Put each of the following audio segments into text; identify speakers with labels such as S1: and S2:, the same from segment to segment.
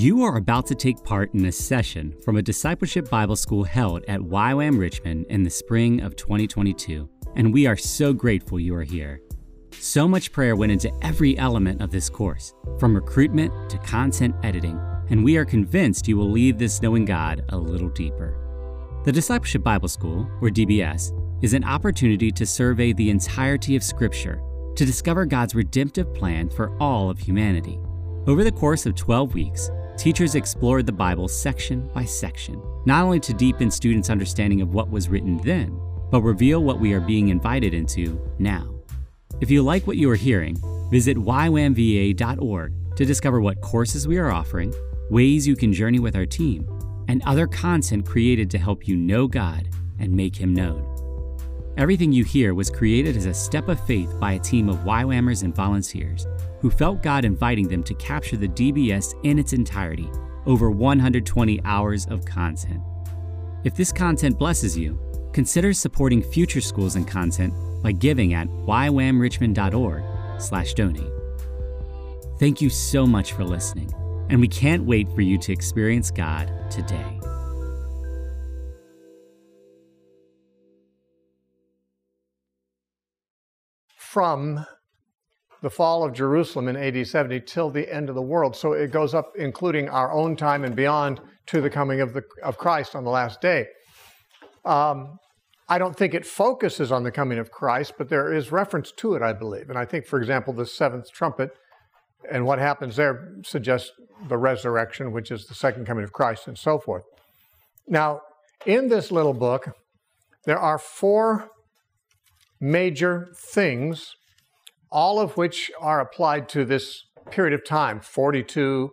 S1: You are about to take part in a session from a discipleship Bible school held at YWAM Richmond in the spring of 2022, and we are so grateful you are here. So much prayer went into every element of this course, from recruitment to content editing, and we are convinced you will leave this knowing God a little deeper. The Discipleship Bible School, or DBS, is an opportunity to survey the entirety of Scripture to discover God's redemptive plan for all of humanity. Over the course of 12 weeks, teachers explored the Bible section by section, not only to deepen students' understanding of what was written then, but reveal what we are being invited into now. If you like what you are hearing, visit ywamva.org to discover what courses we are offering, ways you can journey with our team, and other content created to help you know God and make Him known. Everything you hear was created as a step of faith by a team of YWAMers and volunteers who felt God inviting them to capture the DBS in its entirety, over 120 hours of content. If this content blesses you, consider supporting future schools and content by giving at ywamrichmond.org/donate. Thank you so much for listening, and we can't wait for you to experience God today.
S2: From the fall of Jerusalem in AD 70 till the end of the world. So it goes up, including our own time and beyond, to the coming of, the, of Christ on the last day. Um, I don't think it focuses on the coming of Christ, but there is reference to it, I believe. And I think, for example, the seventh trumpet and what happens there suggests the resurrection, which is the second coming of Christ, and so forth. Now, in this little book, there are four major things all of which are applied to this period of time 42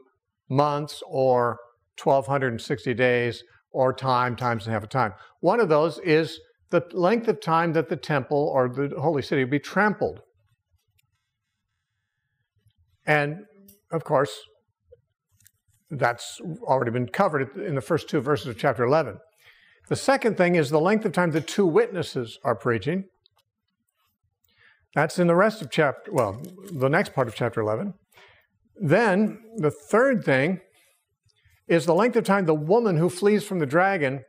S2: months or 1260 days or time times and half a time. One of those is the length of time that the temple or the holy city would be trampled. And of course, that's already been covered in the first two verses of chapter 11. The second thing is the length of time the two witnesses are preaching. That's in the rest of chapter, well, the next part of chapter 11. Then the third thing is the length of time the woman who flees from the dragon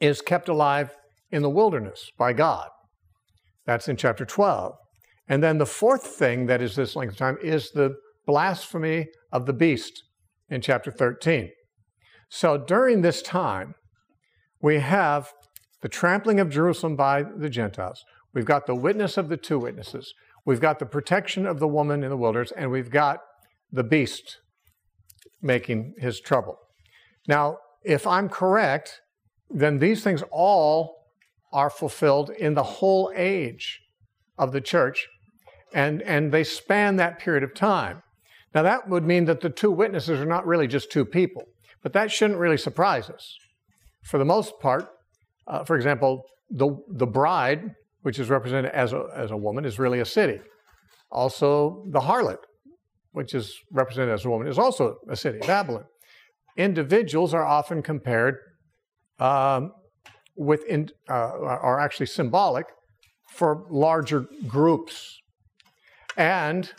S2: is kept alive in the wilderness by God. That's in chapter 12. And then the fourth thing that is this length of time is the blasphemy of the beast in chapter 13. So during this time, we have the trampling of Jerusalem by the Gentiles. We've got the witness of the two witnesses. We've got the protection of the woman in the wilderness, and we've got the beast making his trouble. Now, if I'm correct, then these things all are fulfilled in the whole age of the church, and, and they span that period of time. Now, that would mean that the two witnesses are not really just two people, but that shouldn't really surprise us. For the most part, uh, for example, the, the bride which is represented as a, as a woman, is really a city. Also, the harlot, which is represented as a woman, is also a city, Babylon. Individuals are often compared um, with, in, uh, are actually symbolic for larger groups. And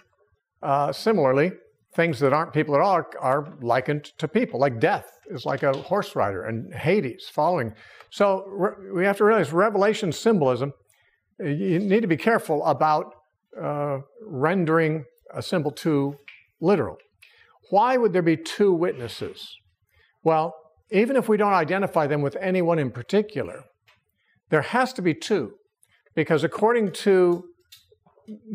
S2: uh, similarly, things that aren't people at all are, are, likened to people, like death is like a horse rider and Hades following. So re- we have to realize Revelation symbolism you need to be careful about uh, rendering a symbol too literal. Why would there be two witnesses? Well, even if we don't identify them with anyone in particular, there has to be two, because according to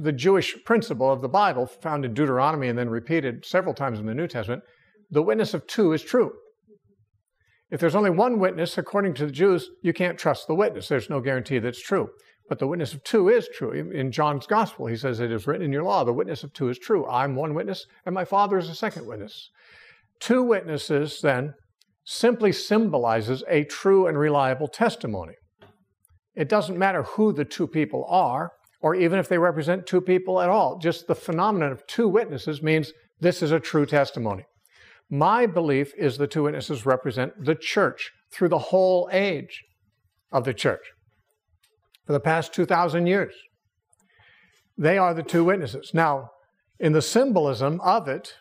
S2: the Jewish principle of the Bible, found in Deuteronomy and then repeated several times in the New Testament, the witness of two is true. If there's only one witness, according to the Jews, you can't trust the witness. There's no guarantee that it's true. But the witness of two is true. In John's gospel, he says, It is written in your law, the witness of two is true. I'm one witness, and my Father is a second witness. Two witnesses, then, simply symbolizes a true and reliable testimony. It doesn't matter who the two people are, or even if they represent two people at all. Just the phenomenon of two witnesses means this is a true testimony. My belief is the two witnesses represent the church through the whole age of the church for the past 2,000 years. They are the two witnesses. Now, in the symbolism of it,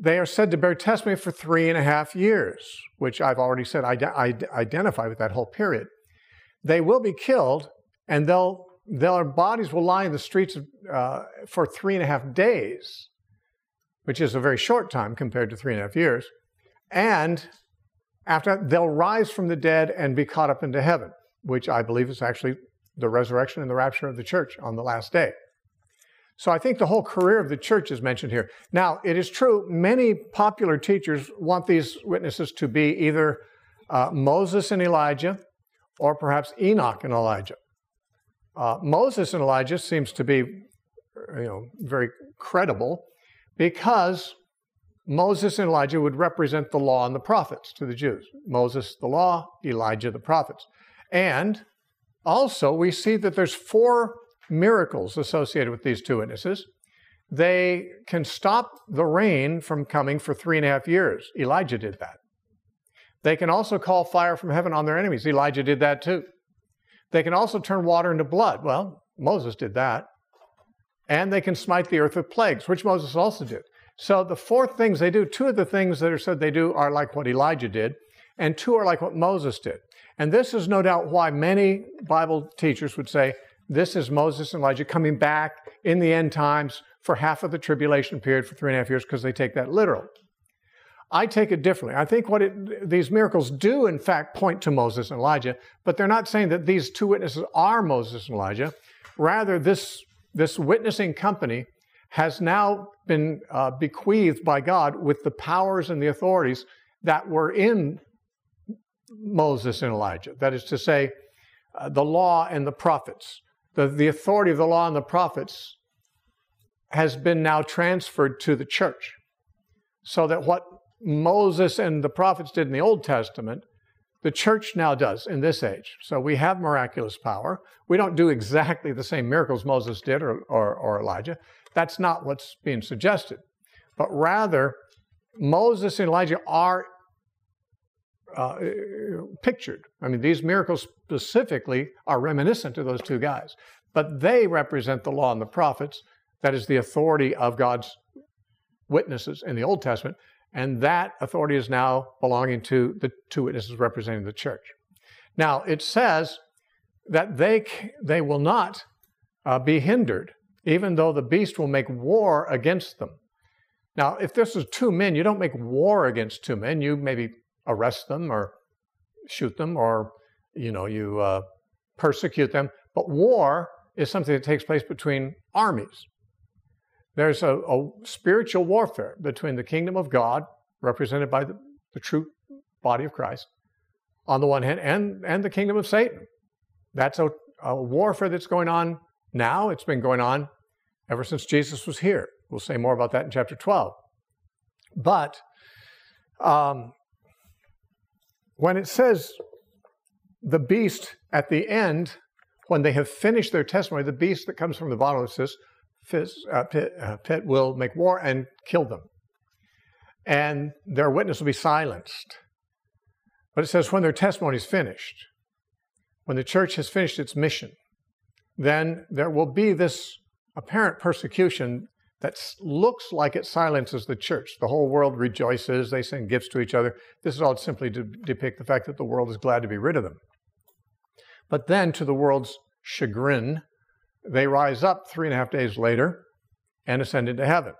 S2: they are said to bear testimony for three and a half years, which I've already said I, I identify with that whole period. They will be killed, and they'll, their bodies will lie in the streets uh, for three and a half days, which is a very short time compared to three and a half years. And after that, they'll rise from the dead and be caught up into heaven, which I believe is actually the resurrection and the rapture of the church on the last day. So I think the whole career of the church is mentioned here. Now, it is true, many popular teachers want these witnesses to be either uh, Moses and Elijah or perhaps Enoch and Elijah. Uh, Moses and Elijah seems to be you know, very credible because Moses and Elijah would represent the law and the prophets to the Jews. Moses, the law, Elijah, the prophets. And also, we see that there's four miracles associated with these two witnesses. They can stop the rain from coming for three and a half years. Elijah did that. They can also call fire from heaven on their enemies. Elijah did that too. They can also turn water into blood. Well, Moses did that. And they can smite the earth with plagues, which Moses also did. So the four things they do, two of the things that are said they do are like what Elijah did, and two are like what Moses did. And this is no doubt why many Bible teachers would say this is Moses and Elijah coming back in the end times for half of the tribulation period for three and a half years because they take that literal. I take it differently. I think what it, these miracles do, in fact, point to Moses and Elijah, but they're not saying that these two witnesses are Moses and Elijah. Rather, this, this witnessing company has now been uh, bequeathed by God with the powers and the authorities that were in Moses and Elijah. That is to say, uh, the law and the prophets the, the authority of the law and the prophets has been now transferred to the church. So that what Moses and the prophets did in the Old Testament, the church now does in this age. So we have miraculous power. We don't do exactly the same miracles Moses did or, or, or Elijah. That's not what's being suggested. But rather, Moses and Elijah are uh, pictured. I mean, these miracles specifically are reminiscent of those two guys, but they represent the law and the prophets. That is the authority of God's witnesses in the Old Testament, and that authority is now belonging to the two witnesses representing the church. Now, it says that they, they will not uh, be hindered, even though the beast will make war against them. Now, if this is two men, you don't make war against two men. You maybe arrest them or shoot them or, you know, you uh, persecute them. But war is something that takes place between armies. There's a, a spiritual warfare between the kingdom of God, represented by the, the true body of Christ, on the one hand, and, and the kingdom of Satan. That's a, a warfare that's going on now. It's been going on ever since Jesus was here. We'll say more about that in chapter 12. But um, when it says the beast at the end, when they have finished their testimony, the beast that comes from the bottomless uh, uh, pit will make war and kill them. And their witness will be silenced. But it says when their testimony is finished, when the church has finished its mission, then there will be this apparent persecution that looks like it silences the church. The whole world rejoices, they send gifts to each other. This is all simply to depict the fact that the world is glad to be rid of them. But then, to the world's chagrin, they rise up three and a half days later and ascend into heaven.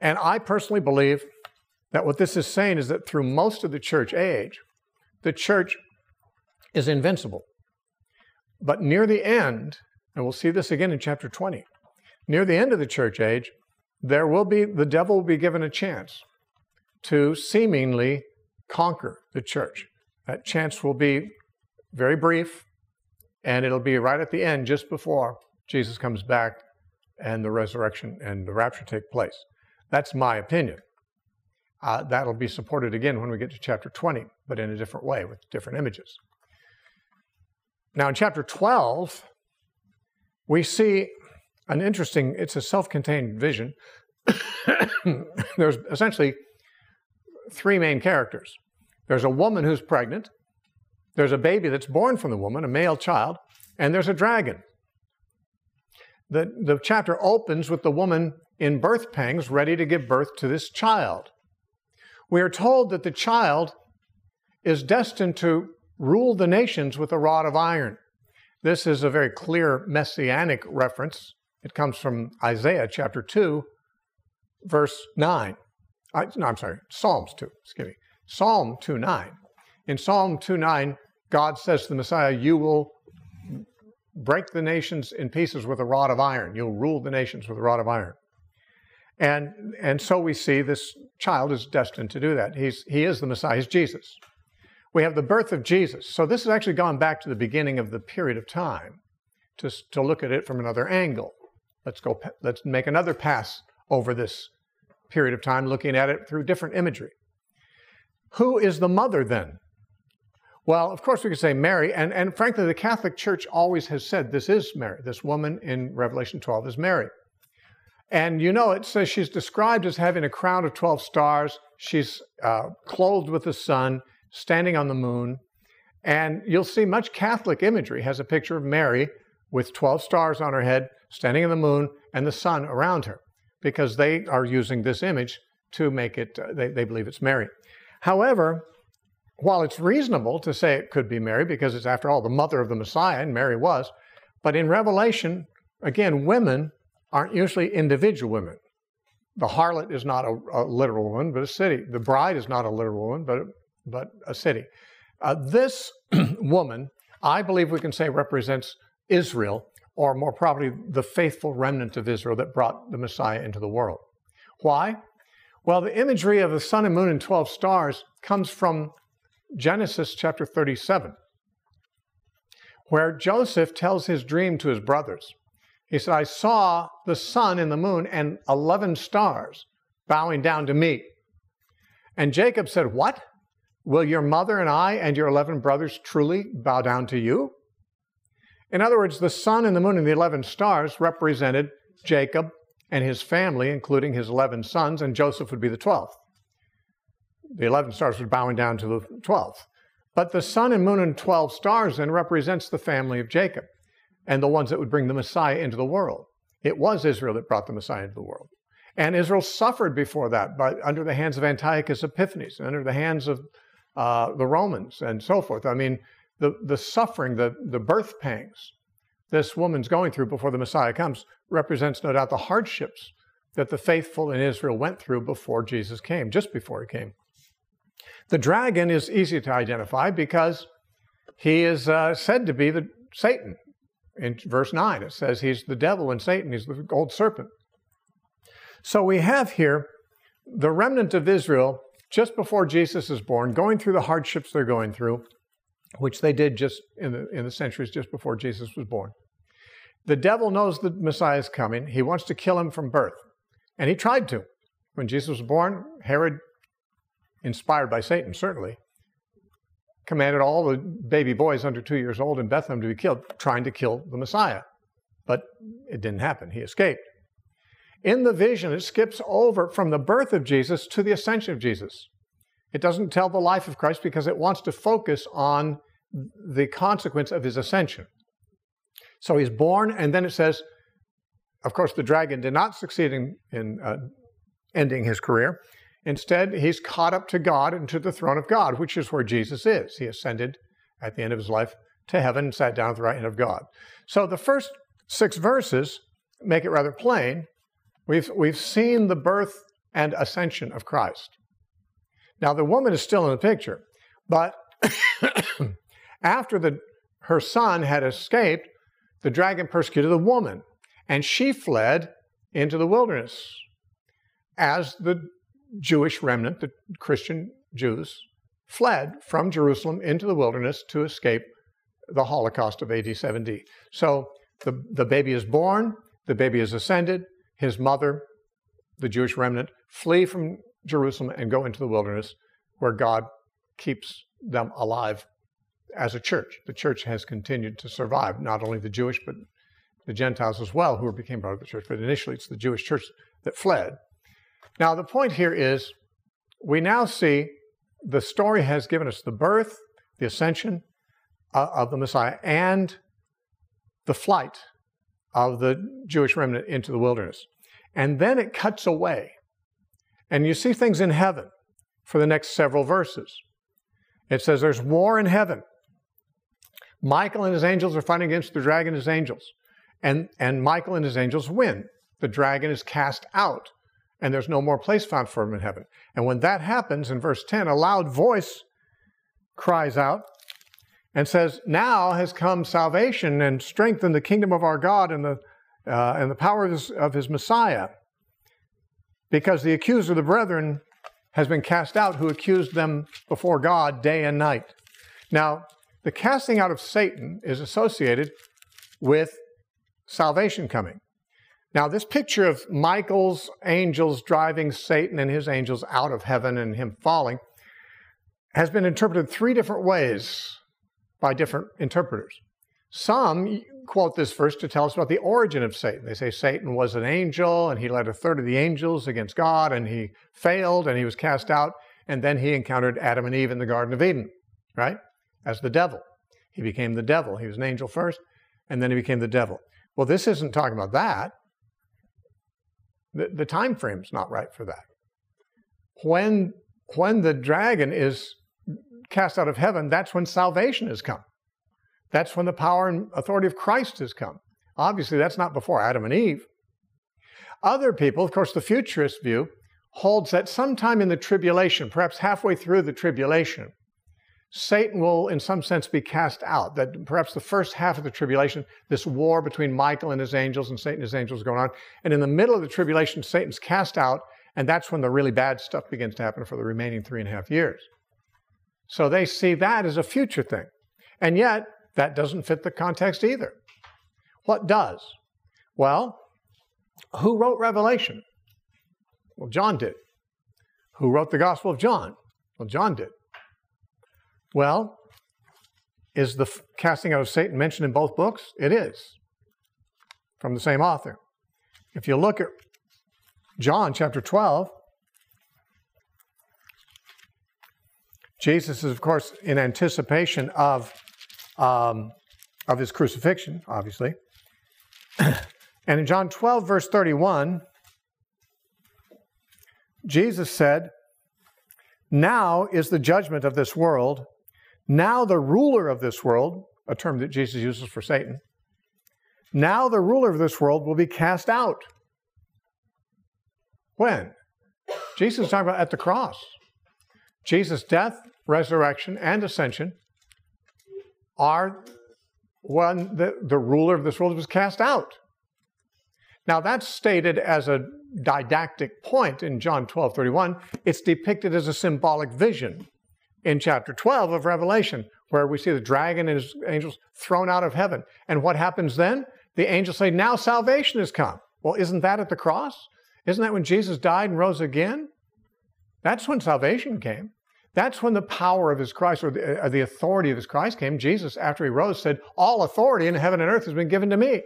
S2: And I personally believe that what this is saying is that through most of the church age, the church is invincible. But near the end, and we'll see this again in chapter 20, near the end of the church age, there will be the devil will be given a chance to seemingly conquer the church. That chance will be very brief, and it'll be right at the end, just before Jesus comes back and the resurrection and the rapture take place. That's my opinion. Uh, that'll be supported again when we get to chapter 20, but in a different way with different images. Now, in chapter 12, we see an interesting, it's a self contained vision. There's essentially three main characters there's a woman who's pregnant, there's a baby that's born from the woman, a male child, and there's a dragon. the, the chapter opens with the woman in birth pangs ready to give birth to this child. We are told that the child is destined to rule the nations with a rod of iron. This is a very clear messianic reference. It comes from Isaiah chapter 2, verse 9. I, no, I'm sorry, Psalms 2, excuse me. Psalm 2 9. In Psalm 2 9, God says to the Messiah, You will break the nations in pieces with a rod of iron. You'll rule the nations with a rod of iron. And, and so we see this child is destined to do that. He's, he is the Messiah, he's Jesus. We have the birth of Jesus. So this has actually gone back to the beginning of the period of time to, to look at it from another angle. Let's go, let's make another pass over this period of time, looking at it through different imagery. Who is the mother then? Well, of course, we could say Mary, and, and frankly, the Catholic Church always has said this is Mary. This woman in Revelation 12 is Mary. And you know, it says she's described as having a crown of 12 stars. She's uh, clothed with the sun, standing on the moon. And you'll see much Catholic imagery has a picture of Mary with 12 stars on her head, standing in the moon, and the sun around her, because they are using this image to make it, uh, they, they believe it's Mary. However, while it's reasonable to say it could be Mary, because it's after all the mother of the Messiah, and Mary was, but in Revelation, again, women aren't usually individual women. The harlot is not a, a literal woman, but a city. The bride is not a literal woman, but, but a city. Uh, this woman, I believe we can say, represents Israel, or more properly, the faithful remnant of Israel that brought the Messiah into the world. Why? Well, the imagery of the sun and moon and 12 stars comes from Genesis chapter 37, where Joseph tells his dream to his brothers. He said, I saw the sun and the moon and 11 stars bowing down to me. And Jacob said, What? Will your mother and I and your 11 brothers truly bow down to you? In other words, the sun and the moon and the 11 stars represented Jacob and his family, including his 11 sons, and Joseph would be the 12th the 11 stars were bowing down to the 12th. But the sun and moon and 12 stars then represents the family of Jacob and the ones that would bring the Messiah into the world. It was Israel that brought the Messiah into the world. And Israel suffered before that by, under the hands of Antiochus Epiphanes, and under the hands of uh, the Romans and so forth. I mean, the, the suffering, the, the birth pangs this woman's going through before the Messiah comes represents no doubt the hardships that the faithful in Israel went through before Jesus came, just before he came. The dragon is easy to identify because he is uh, said to be the Satan. In verse 9, it says he's the devil and Satan, he's the old serpent. So we have here the remnant of Israel just before Jesus is born, going through the hardships they're going through, which they did just in the, in the centuries just before Jesus was born. The devil knows the Messiah is coming. He wants to kill him from birth. And he tried to. When Jesus was born, Herod inspired by Satan, certainly, commanded all the baby boys under two years old in Bethlehem to be killed, trying to kill the Messiah. But it didn't happen. He escaped. In the vision, it skips over from the birth of Jesus to the ascension of Jesus. It doesn't tell the life of Christ because it wants to focus on the consequence of his ascension. So he's born, and then it says, of course, the dragon did not succeed in, in uh, ending his career. Instead, he's caught up to God and to the throne of God, which is where Jesus is. He ascended at the end of his life to heaven and sat down at the right hand of God. So the first six verses make it rather plain. We've, we've seen the birth and ascension of Christ. Now, the woman is still in the picture, but after the, her son had escaped, the dragon persecuted the woman, and she fled into the wilderness as the Jewish remnant, the Christian Jews, fled from Jerusalem into the wilderness to escape the Holocaust of AD 70. So the, the baby is born, the baby is ascended, his mother, the Jewish remnant, flee from Jerusalem and go into the wilderness where God keeps them alive as a church. The church has continued to survive, not only the Jewish, but the Gentiles as well, who became part of the church. But initially, it's the Jewish church that fled. Now, the point here is we now see the story has given us the birth, the ascension uh, of the Messiah, and the flight of the Jewish remnant into the wilderness. And then it cuts away. And you see things in heaven for the next several verses. It says there's war in heaven. Michael and his angels are fighting against the dragon and his angels. And, and Michael and his angels win. The dragon is cast out, and there's no more place found for him in heaven. And when that happens, in verse 10, a loud voice cries out and says, Now has come salvation and strength in the kingdom of our God and the, uh, and the power of his, of his Messiah. Because the accuser of the brethren has been cast out, who accused them before God day and night. Now, the casting out of Satan is associated with salvation coming. Now, this picture of Michael's angels driving Satan and his angels out of heaven and him falling has been interpreted three different ways by different interpreters. Some quote this verse to tell us about the origin of Satan. They say Satan was an angel and he led a third of the angels against God and he failed and he was cast out. And then he encountered Adam and Eve in the Garden of Eden, right? As the devil. He became the devil. He was an angel first and then he became the devil. Well, this isn't talking about that. The, the time frame's not right for that. When, when the dragon is cast out of heaven, that's when salvation has come. That's when the power and authority of Christ has come. Obviously, that's not before Adam and Eve. Other people, of course, the futurist view holds that sometime in the tribulation, perhaps halfway through the tribulation, Satan will, in some sense, be cast out. That perhaps the first half of the tribulation, this war between Michael and his angels and Satan and his angels going on. And in the middle of the tribulation, Satan's cast out, and that's when the really bad stuff begins to happen for the remaining three and a half years. So they see that as a future thing. And yet, that doesn't fit the context either. What does? Well, who wrote Revelation? Well, John did. Who wrote the Gospel of John? Well, John did. Well, is the casting out of Satan mentioned in both books? It is, from the same author. If you look at John chapter 12, Jesus is, of course, in anticipation of, um, of his crucifixion, obviously. and in John 12, verse 31, Jesus said, Now is the judgment of this world. Now the ruler of this world, a term that Jesus uses for Satan, now the ruler of this world will be cast out. When? Jesus is talking about at the cross. Jesus' death, resurrection, and ascension are when the, the ruler of this world was cast out. Now, that's stated as a didactic point in John 12 31. It's depicted as a symbolic vision in chapter 12 of Revelation, where we see the dragon and his angels thrown out of heaven. And what happens then? The angels say, Now salvation has come. Well, isn't that at the cross? Isn't that when Jesus died and rose again? That's when salvation came. That's when the power of his Christ or the, uh, the, authority of his Christ came. Jesus, after he rose, said, All authority in heaven and earth has been given to me.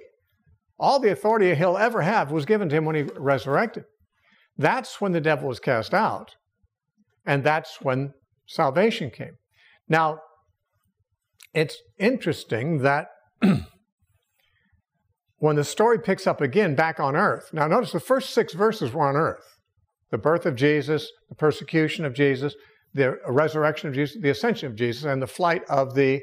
S2: All the authority he'll ever have was given to him when he resurrected. That's when the devil was cast out. And that's when salvation came. Now, it's interesting that when the story picks up again back on earth, now notice the first six verses were on earth the birth of Jesus, the persecution of Jesus, the resurrection of Jesus, the ascension of Jesus, and the flight of the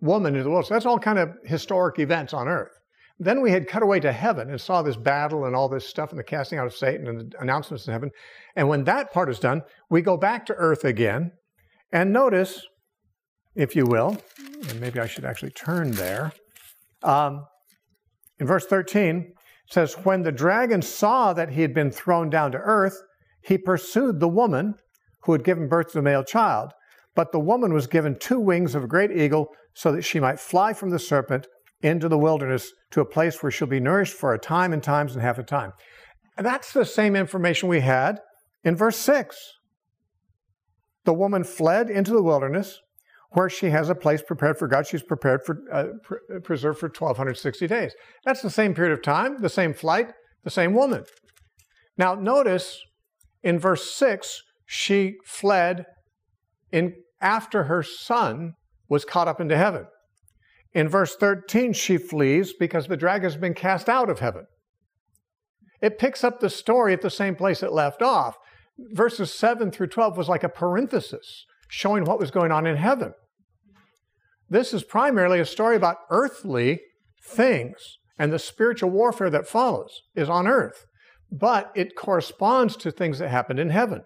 S2: woman into the world. So that's all kind of historic events on earth. Then we had cut away to heaven and saw this battle and all this stuff and the casting out of Satan and the announcements in heaven. And when that part is done, we go back to earth again and notice, if you will, and maybe I should actually turn there. Um, in verse 13, it says, When the dragon saw that he had been thrown down to earth, he pursued the woman who had given birth to the male child. But the woman was given two wings of a great eagle so that she might fly from the serpent into the wilderness to a place where she'll be nourished for a time and times and half a time. That's the same information we had in verse 6. The woman fled into the wilderness where she has a place prepared for God. She's prepared for, uh, pre- preserved for 1260 days. That's the same period of time, the same flight, the same woman. Now, notice in verse 6, she fled in, after her son was caught up into heaven. In verse 13, she flees because the dragon has been cast out of heaven. It picks up the story at the same place it left off. Verses 7 through 12 was like a parenthesis showing what was going on in heaven. This is primarily a story about earthly things, and the spiritual warfare that follows is on earth, but it corresponds to things that happened in heaven.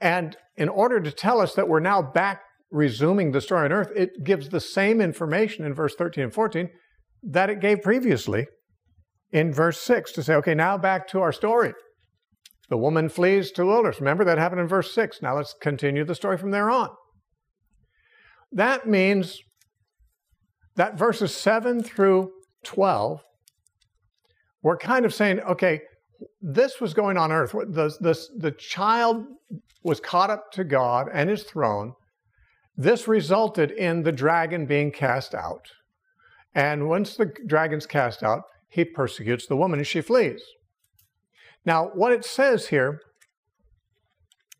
S2: And in order to tell us that we're now back resuming the story on earth, it gives the same information in verse 13 and 14 that it gave previously in verse 6 to say, okay, now back to our story. The woman flees to the wilderness. Remember that happened in verse 6. Now let's continue the story from there on. That means that verses 7 through 12, we're kind of saying, okay, this was going on earth. The, the, the child was caught up to God and his throne this resulted in the dragon being cast out. And once the dragon's cast out, he persecutes the woman and she flees. Now, what it says here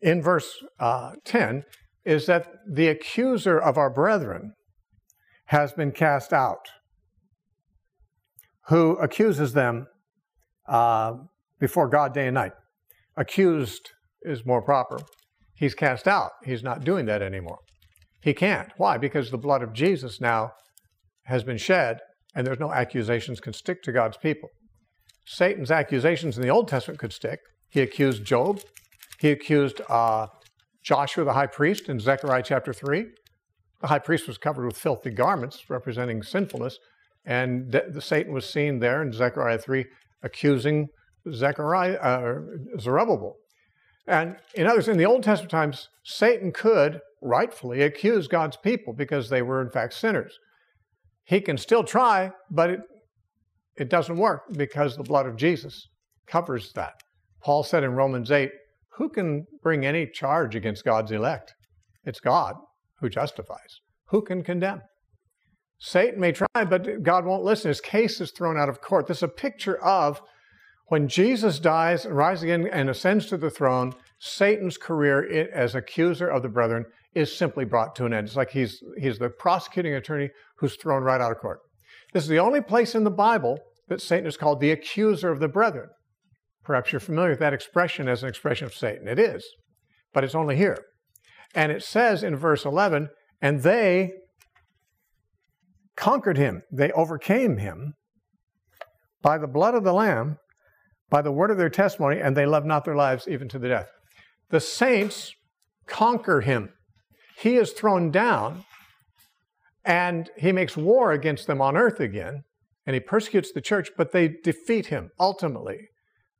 S2: in verse uh, 10 is that the accuser of our brethren has been cast out, who accuses them uh, before God day and night. Accused is more proper. He's cast out. He's not doing that anymore. He can't. Why? Because the blood of Jesus now has been shed and there's no accusations can stick to God's people. Satan's accusations in the Old Testament could stick. He accused Job. He accused uh, Joshua the high priest in Zechariah chapter 3. The high priest was covered with filthy garments representing sinfulness, and the Satan was seen there in Zechariah 3 accusing Zechariah, uh, Zerubbabel. And in others, in the Old Testament times, Satan could rightfully accuse God's people because they were in fact sinners. He can still try, but it, it doesn't work because the blood of Jesus covers that. Paul said in Romans 8, Who can bring any charge against God's elect? It's God who justifies. Who can condemn? Satan may try, but God won't listen. His case is thrown out of court. This is a picture of when Jesus dies and rises again and ascends to the throne, Satan's career as accuser of the brethren is simply brought to an end. It's like he's, he's the prosecuting attorney who's thrown right out of court. This is the only place in the Bible that Satan is called the accuser of the brethren. Perhaps you're familiar with that expression as an expression of Satan. It is, but it's only here. And it says in verse 11, and they conquered him, they overcame him by the blood of the Lamb, by the word of their testimony, and they love not their lives even to the death. The saints conquer him he is thrown down and he makes war against them on earth again and he persecutes the church, but they defeat him ultimately.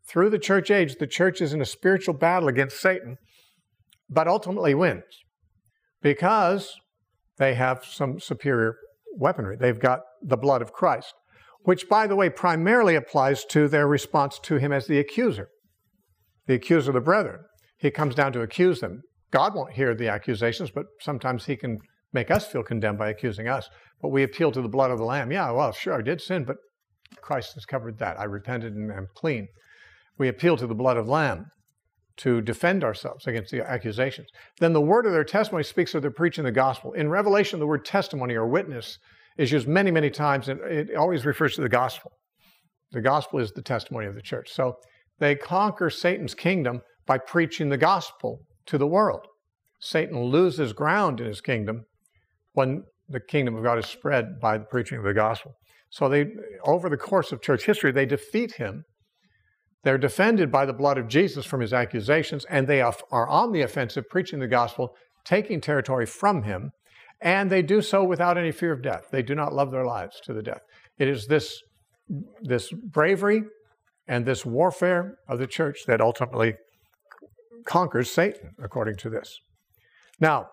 S2: Through the church age, the church is in a spiritual battle against Satan, but ultimately wins because they have some superior weaponry. They've got the blood of Christ, which, by the way, primarily applies to their response to him as the accuser, the accuser of the brethren. He comes down to accuse them. God won't hear the accusations, but sometimes He can make us feel condemned by accusing us. But we appeal to the blood of the Lamb. Yeah, well, sure, I did sin, but Christ has covered that. I repented and am clean. We appeal to the blood of the Lamb to defend ourselves against the accusations. Then the word of their testimony speaks of their preaching the gospel. In Revelation, the word testimony or witness is used many, many times, and it always refers to the gospel. The gospel is the testimony of the church. So they conquer Satan's kingdom by preaching the gospel to the world. Satan loses ground in his kingdom when the kingdom of God is spread by the preaching of the gospel. So they over the course of church history they defeat him. They're defended by the blood of Jesus from his accusations and they are on the offensive preaching the gospel, taking territory from him, and they do so without any fear of death. They do not love their lives to the death. It is this this bravery and this warfare of the church that ultimately conquers Satan, according to this. Now,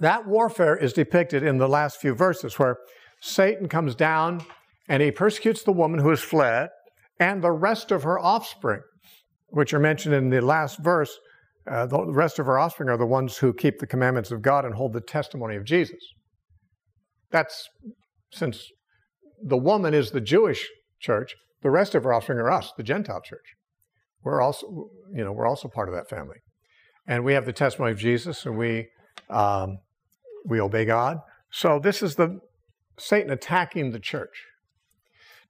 S2: that warfare is depicted in the last few verses where Satan comes down and he persecutes the woman who has fled and the rest of her offspring, which are mentioned in the last verse. Uh, the rest of our offspring are the ones who keep the commandments of God and hold the testimony of Jesus. That's since the woman is the Jewish church, the rest of our offspring are us, the Gentile church we're also, you know, we're also part of that family. And we have the testimony of Jesus and we, um, we obey God. So this is the, Satan attacking the church.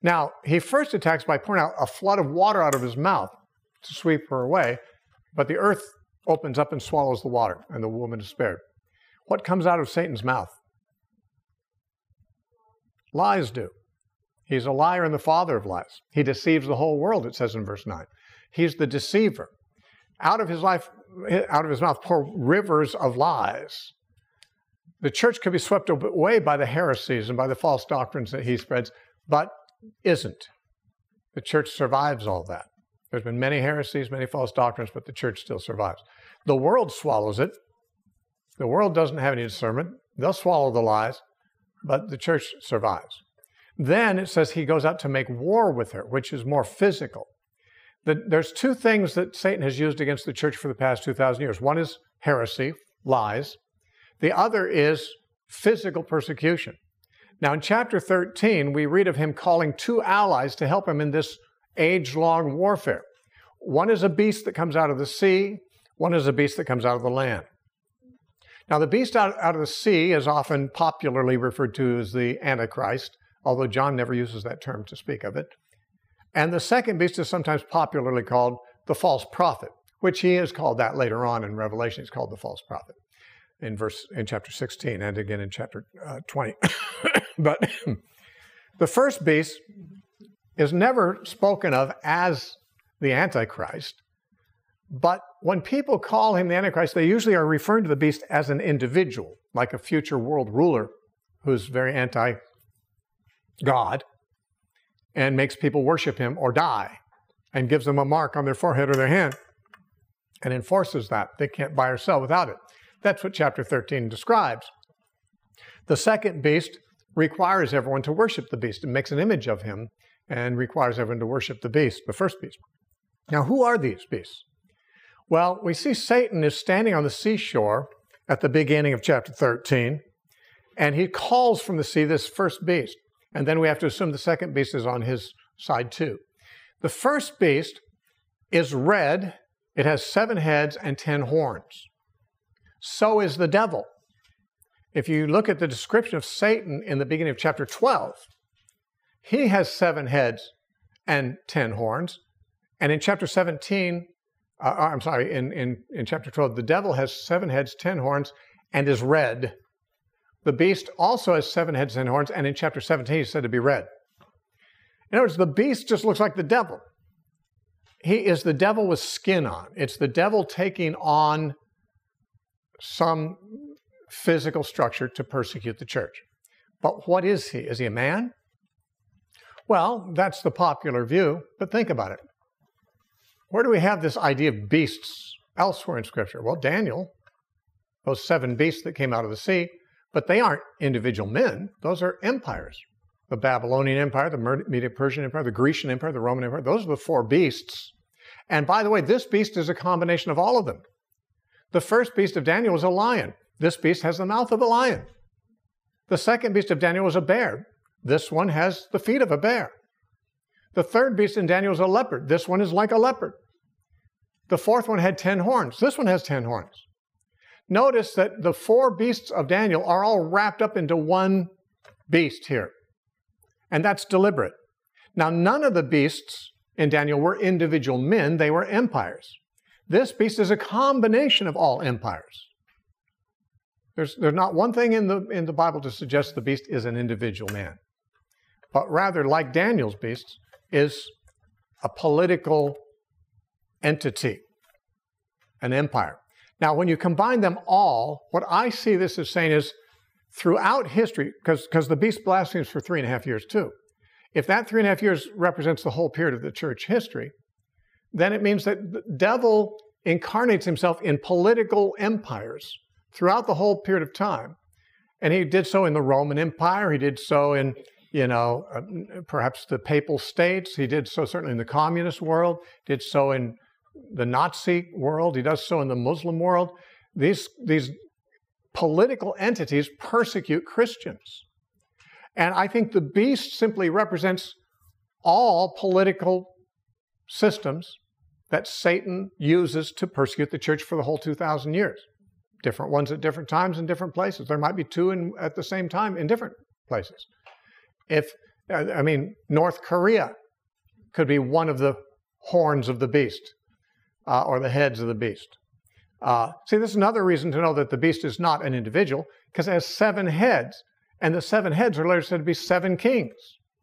S2: Now, he first attacks by pouring out a flood of water out of his mouth to sweep her away, but the earth opens up and swallows the water, and the woman is spared. What comes out of Satan's mouth? Lies do. He's a liar and the father of lies. He deceives the whole world, it says in verse 9. He's the deceiver. Out of his life, out of his mouth pour rivers of lies. The church could be swept away by the heresies and by the false doctrines that he spreads, but isn't. The church survives all that. There's been many heresies, many false doctrines, but the church still survives. The world swallows it. The world doesn't have any discernment. They'll swallow the lies, but the church survives. Then it says he goes out to make war with her, which is more physical. there's two things that Satan has used against the church for the past 2,000 years. One is heresy, lies. The other is physical persecution. Now, in chapter 13, we read of him calling two allies to help him in this age long warfare. One is a beast that comes out of the sea, one is a beast that comes out of the land. Now, the beast out, out of the sea is often popularly referred to as the Antichrist although John never uses that term to speak of it. And the second beast is sometimes popularly called the false prophet, which he is called that later on in Revelation. He's called the false prophet in verse in chapter 16 and again in chapter uh, 20. but the first beast is never spoken of as the Antichrist. But when people call him the Antichrist, they usually are referring to the beast as an individual, like a future world ruler who's very anti God and makes people worship him or die and gives them a mark on their forehead or their hand and enforces that. They can't buy or sell without it. That's what chapter 13 describes. The second beast requires everyone to worship the beast and makes an image of him and requires everyone to worship the beast, the first beast. Now, who are these beasts? Well, we see Satan is standing on the seashore at the beginning of chapter 13, and he calls from the sea this first beast. And then we have to assume the second beast is on his side too. The first beast is red. It has seven heads and ten horns. So is the devil. If you look at the description of Satan in the beginning of chapter 12, he has seven heads and ten horns. And in chapter 17, uh, uh I'm sorry, in, in, in chapter 12, the devil has seven heads, ten horns, and is red. The beast also has seven heads and horns, and in chapter 17, he's said to be red. In other words, the beast just looks like the devil. He is the devil with skin on. It's the devil taking on some physical structure to persecute the church. But what is he? Is he a man? Well, that's the popular view, but think about it. Where do we have this idea of beasts elsewhere in Scripture? Well, Daniel, those seven beasts that came out of the sea, but they aren't individual men, those are empires. The Babylonian Empire, the Medo Persian Empire, the Grecian Empire, the Roman Empire, those are the four beasts. And by the way, this beast is a combination of all of them. The first beast of Daniel was a lion. This beast has the mouth of a lion. The second beast of Daniel was a bear. This one has the feet of a bear. The third beast in Daniel is a leopard. This one is like a leopard. The fourth one had 10 horns. This one has 10 horns. Notice that the four beasts of Daniel are all wrapped up into one beast here. And that's deliberate. Now, none of the beasts in Daniel were individual men, they were empires. This beast is a combination of all empires. There's, there's not one thing in the, in the Bible to suggest the beast is an individual man, but rather, like Daniel's beast, is a political entity, an empire. Now, when you combine them all, what I see this as saying is throughout history, because the beast blasphemes for three and a half years too. If that three and a half years represents the whole period of the church history, then it means that the devil incarnates himself in political empires throughout the whole period of time. And he did so in the Roman Empire, he did so in you know, uh, perhaps the papal states. He did so certainly in the communist world, did so in the Nazi world, he does so in the Muslim world. These, these political entities persecute Christians. And I think the beast simply represents all political systems that Satan uses to persecute the church for the whole 2,000 years. Different ones at different times in different places. There might be two in, at the same time in different places. If, I mean, North Korea could be one of the horns of the beast uh, or the heads of the beast. Uh, see, this is another reason to know that the beast is not an individual because it has seven heads, and the seven heads are later said to be seven kings.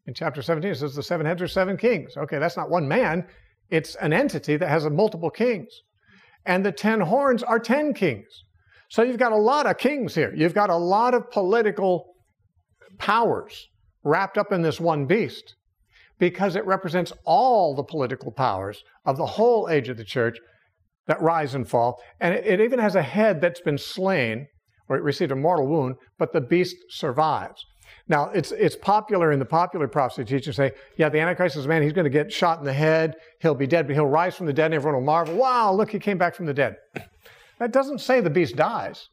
S2: In chapter 17, it says the seven heads are seven kings. Okay, that's not one man, it's an entity that has multiple kings. And the ten horns are ten kings. So you've got a lot of kings here. You've got a lot of political powers wrapped up in this one beast because it represents all the political powers of the whole age of the church that rise and fall. And it, it even has a head that's been slain or it received a mortal wound, but the beast survives. Now, it's, it's popular in the popular prophecy teaching say, yeah, the Antichrist is a man, he's going to get shot in the head, he'll be dead, but he'll rise from the dead, and everyone will marvel, wow, look, he came back from the dead. That doesn't say the beast dies.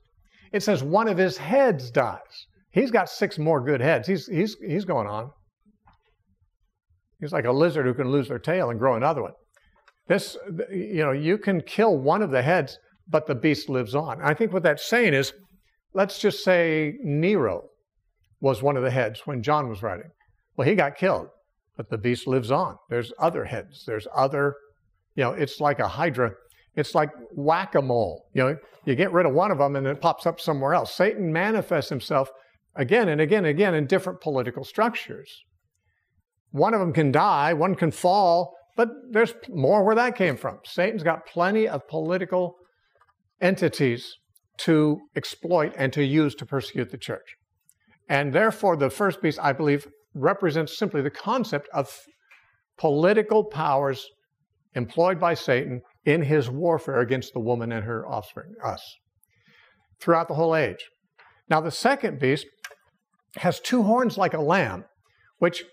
S2: It says one of his heads dies. He's got six more good heads. He's, he's, he's going on. He's like a lizard who can lose their tail and grow another one. This, you know, you can kill one of the heads, but the beast lives on. I think what that's saying is, let's just say Nero was one of the heads when John was writing. Well, he got killed, but the beast lives on. There's other heads. There's other, you know, it's like a hydra. It's like whack a mole. You know, you get rid of one of them and it pops up somewhere else. Satan manifests himself again and again and again in different political structures. One of them can die, one can fall, but there's more where that came from. Satan's got plenty of political entities to exploit and to use to persecute the church. And therefore, the first beast, I believe, represents simply the concept of political powers employed by Satan in his warfare against the woman and her offspring, us, throughout the whole age. Now, the second beast has two horns like a lamb, which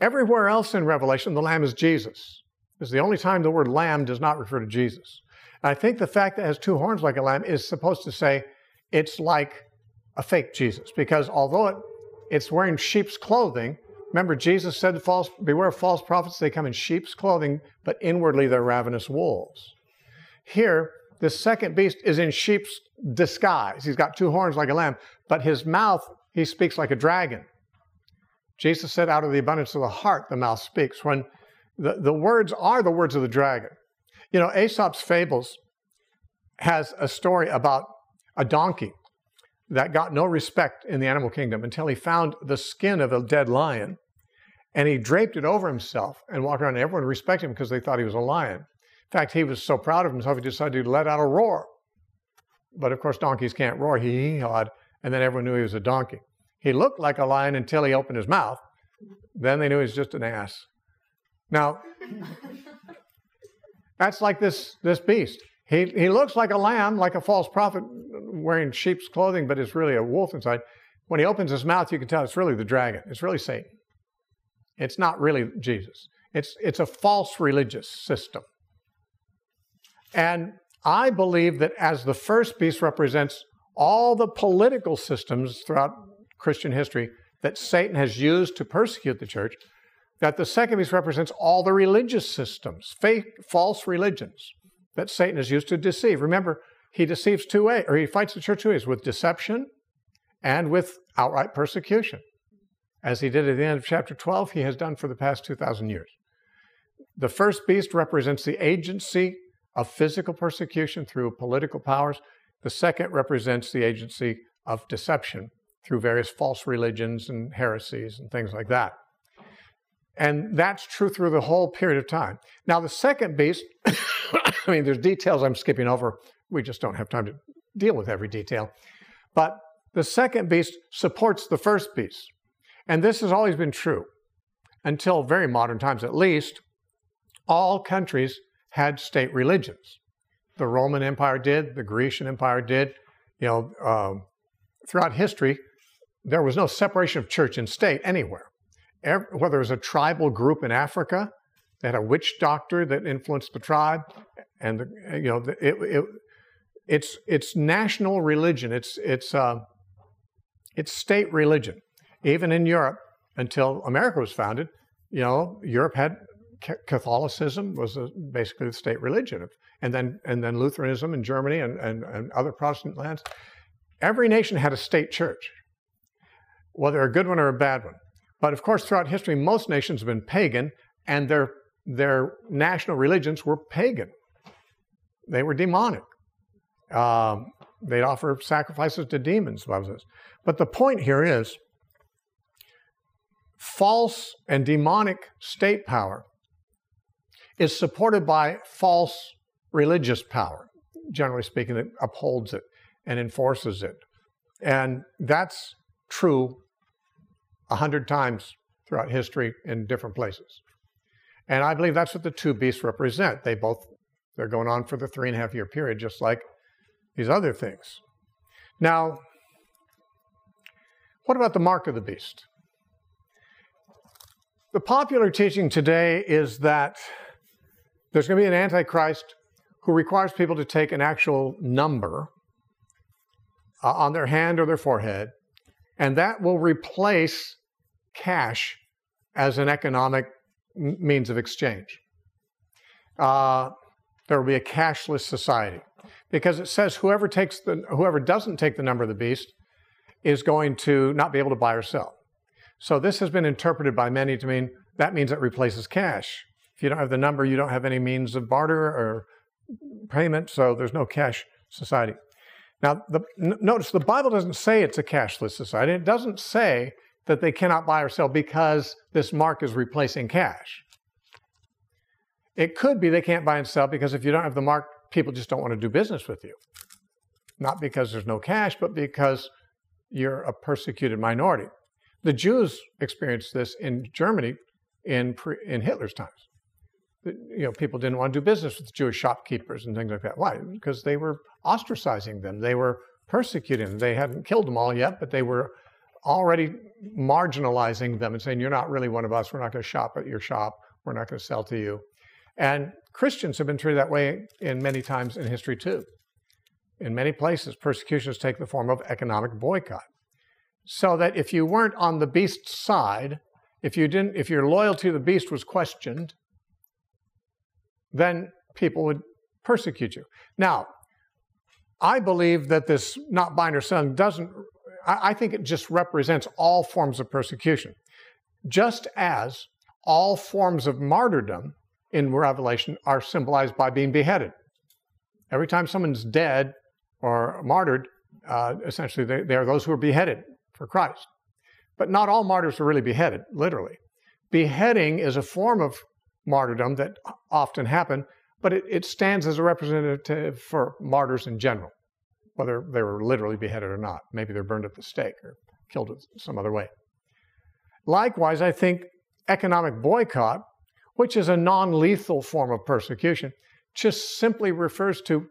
S2: everywhere else in Revelation, the lamb is Jesus. It's the only time the word lamb does not refer to Jesus. And I think the fact that it has two horns like a lamb is supposed to say it's like a fake Jesus because although it, it's wearing sheep's clothing, remember Jesus said, false, Beware of false prophets, they come in sheep's clothing, but inwardly they're ravenous wolves. Here, the second beast is in sheep's disguise. He's got two horns like a lamb, but his mouth, he speaks like a dragon. Jesus said, Out of the abundance of the heart, the mouth speaks. When the, the words are the words of the dragon. You know, Aesop's Fables has a story about a donkey that got no respect in the animal kingdom until he found the skin of a dead lion and he draped it over himself and walked around and everyone respected him because they thought he was a lion. In fact, he was so proud of himself he decided to let out a roar. But of course, donkeys can't roar. He hawed, and then everyone knew he was a donkey. He looked like a lion until he opened his mouth. Then they knew he was just an ass. Now, that's like this, this beast. He, he looks like a lamb, like a false prophet wearing sheep's clothing, but it's really a wolf inside. When he opens his mouth, you can tell it's really the dragon. It's really Satan. It's not really Jesus. It's, it's a false religious system. And I believe that as the first beast represents all the political systems throughout Christian history that Satan has used to persecute the church, that the second beast represents all the religious systems, fake, false religions that Satan has used to deceive. Remember, he deceives two ways, or he fights the church two ways with deception and with outright persecution. As he did at the end of chapter 12, he has done for the past 2,000 years. The first beast represents the agency of physical persecution through political powers. The second represents the agency of deception through various false religions and heresies and things like that. And that's true through the whole period of time. Now, the second beast, I mean, there's details I'm skipping over. We just don't have time to deal with every detail. But the second beast supports the first beast. And this has always been true until very modern times, at least. All countries had state religions. The Roman Empire did, the Grecian Empire did. You know, uh, throughout history, there was no separation of church and state anywhere whether it was a tribal group in Africa that had a witch doctor that influenced the tribe, and the, you know it, it, it's it's national religion. It's it's uh, it's state religion. Even in Europe, until America was founded, you know Europe had Catholicism was a, basically the state religion, and then and then Lutheranism in Germany and, and, and other Protestant lands. Every nation had a state church. whether a good one or a bad one. But of course, throughout history, most nations have been pagan, and their, their national religions were pagan. They were demonic. Um, they'd offer sacrifices to demons, But the point here is false and demonic state power is supported by false religious power, generally speaking, that upholds it and enforces it. And that's true a hundred times throughout history in different places. And I believe that's what the two beasts represent. They both they're going on for the three and a half year period, just like these other things. Now, what about the mark of the beast? The popular teaching today is that there's going to be an antichrist who requires people to take an actual number uh, on their hand or their forehead, and that will replace cash as an economic means of exchange. Uh, there will be a cashless society because it says whoever takes the whoever doesn't take the number of the beast is going to not be able to buy or sell. So this has been interpreted by many to mean that means it replaces cash. If you don't have the number, you don't have any means of barter or payment, so there's no cash society. Now, the, notice the Bible doesn't say it's a cashless society. It doesn't say that they cannot buy or sell because this mark is replacing cash. It could be they can't buy and sell because if you don't have the mark, people just don't want to do business with you. Not because there's no cash, but because you're a persecuted minority. The Jews experienced this in Germany in, pre, in Hitler's times. You know, people didn't want to do business with Jewish shopkeepers and things like that. Why? Because they were ostracizing them. They were persecuting them. They hadn't killed them all yet, but they were already marginalizing them and saying, You're not really one of us. We're not going to shop at your shop. We're not going to sell to you. And Christians have been treated that way in many times in history too. In many places, persecutions take the form of economic boycott. So that if you weren't on the beast's side, if you didn't, if your loyalty to the beast was questioned, then people would persecute you. Now, I believe that this not bind or selling doesn't, I think it just represents all forms of persecution. Just as all forms of martyrdom in Revelation are symbolized by being beheaded. Every time someone's dead or martyred, uh, essentially they, they are those who are beheaded for Christ. But not all martyrs are really beheaded, literally. Beheading is a form of martyrdom that often happen, but it, it stands as a representative for martyrs in general, whether they were literally beheaded or not. Maybe they're burned at the stake or killed some other way. Likewise, I think economic boycott which is a non lethal form of persecution, just simply refers to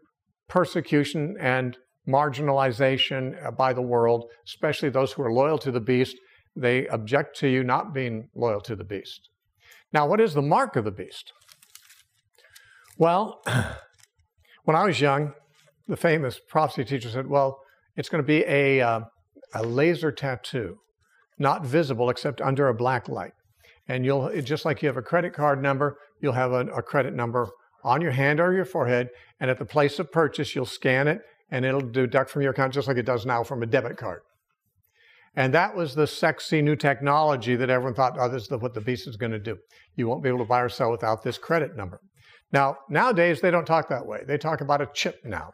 S2: persecution and marginalization uh, by the world, especially those who are loyal to the beast. They object to you not being loyal to the beast. Now, what is the mark of the beast? Well, when I was young, the famous prophecy teacher said, well, it's going to be a, uh, a laser tattoo, not visible except under a black light and you'll just like you have a credit card number, you'll have a, a, credit number on your hand or your forehead, and at the place of purchase, you'll scan it, and it'll deduct from your account just like it does now from a debit card. And that was the sexy new technology that everyone thought, oh, this is what the beast is going to do. You won't be able to buy or sell without this credit number. Now, nowadays, they don't talk that way. They talk about a chip now.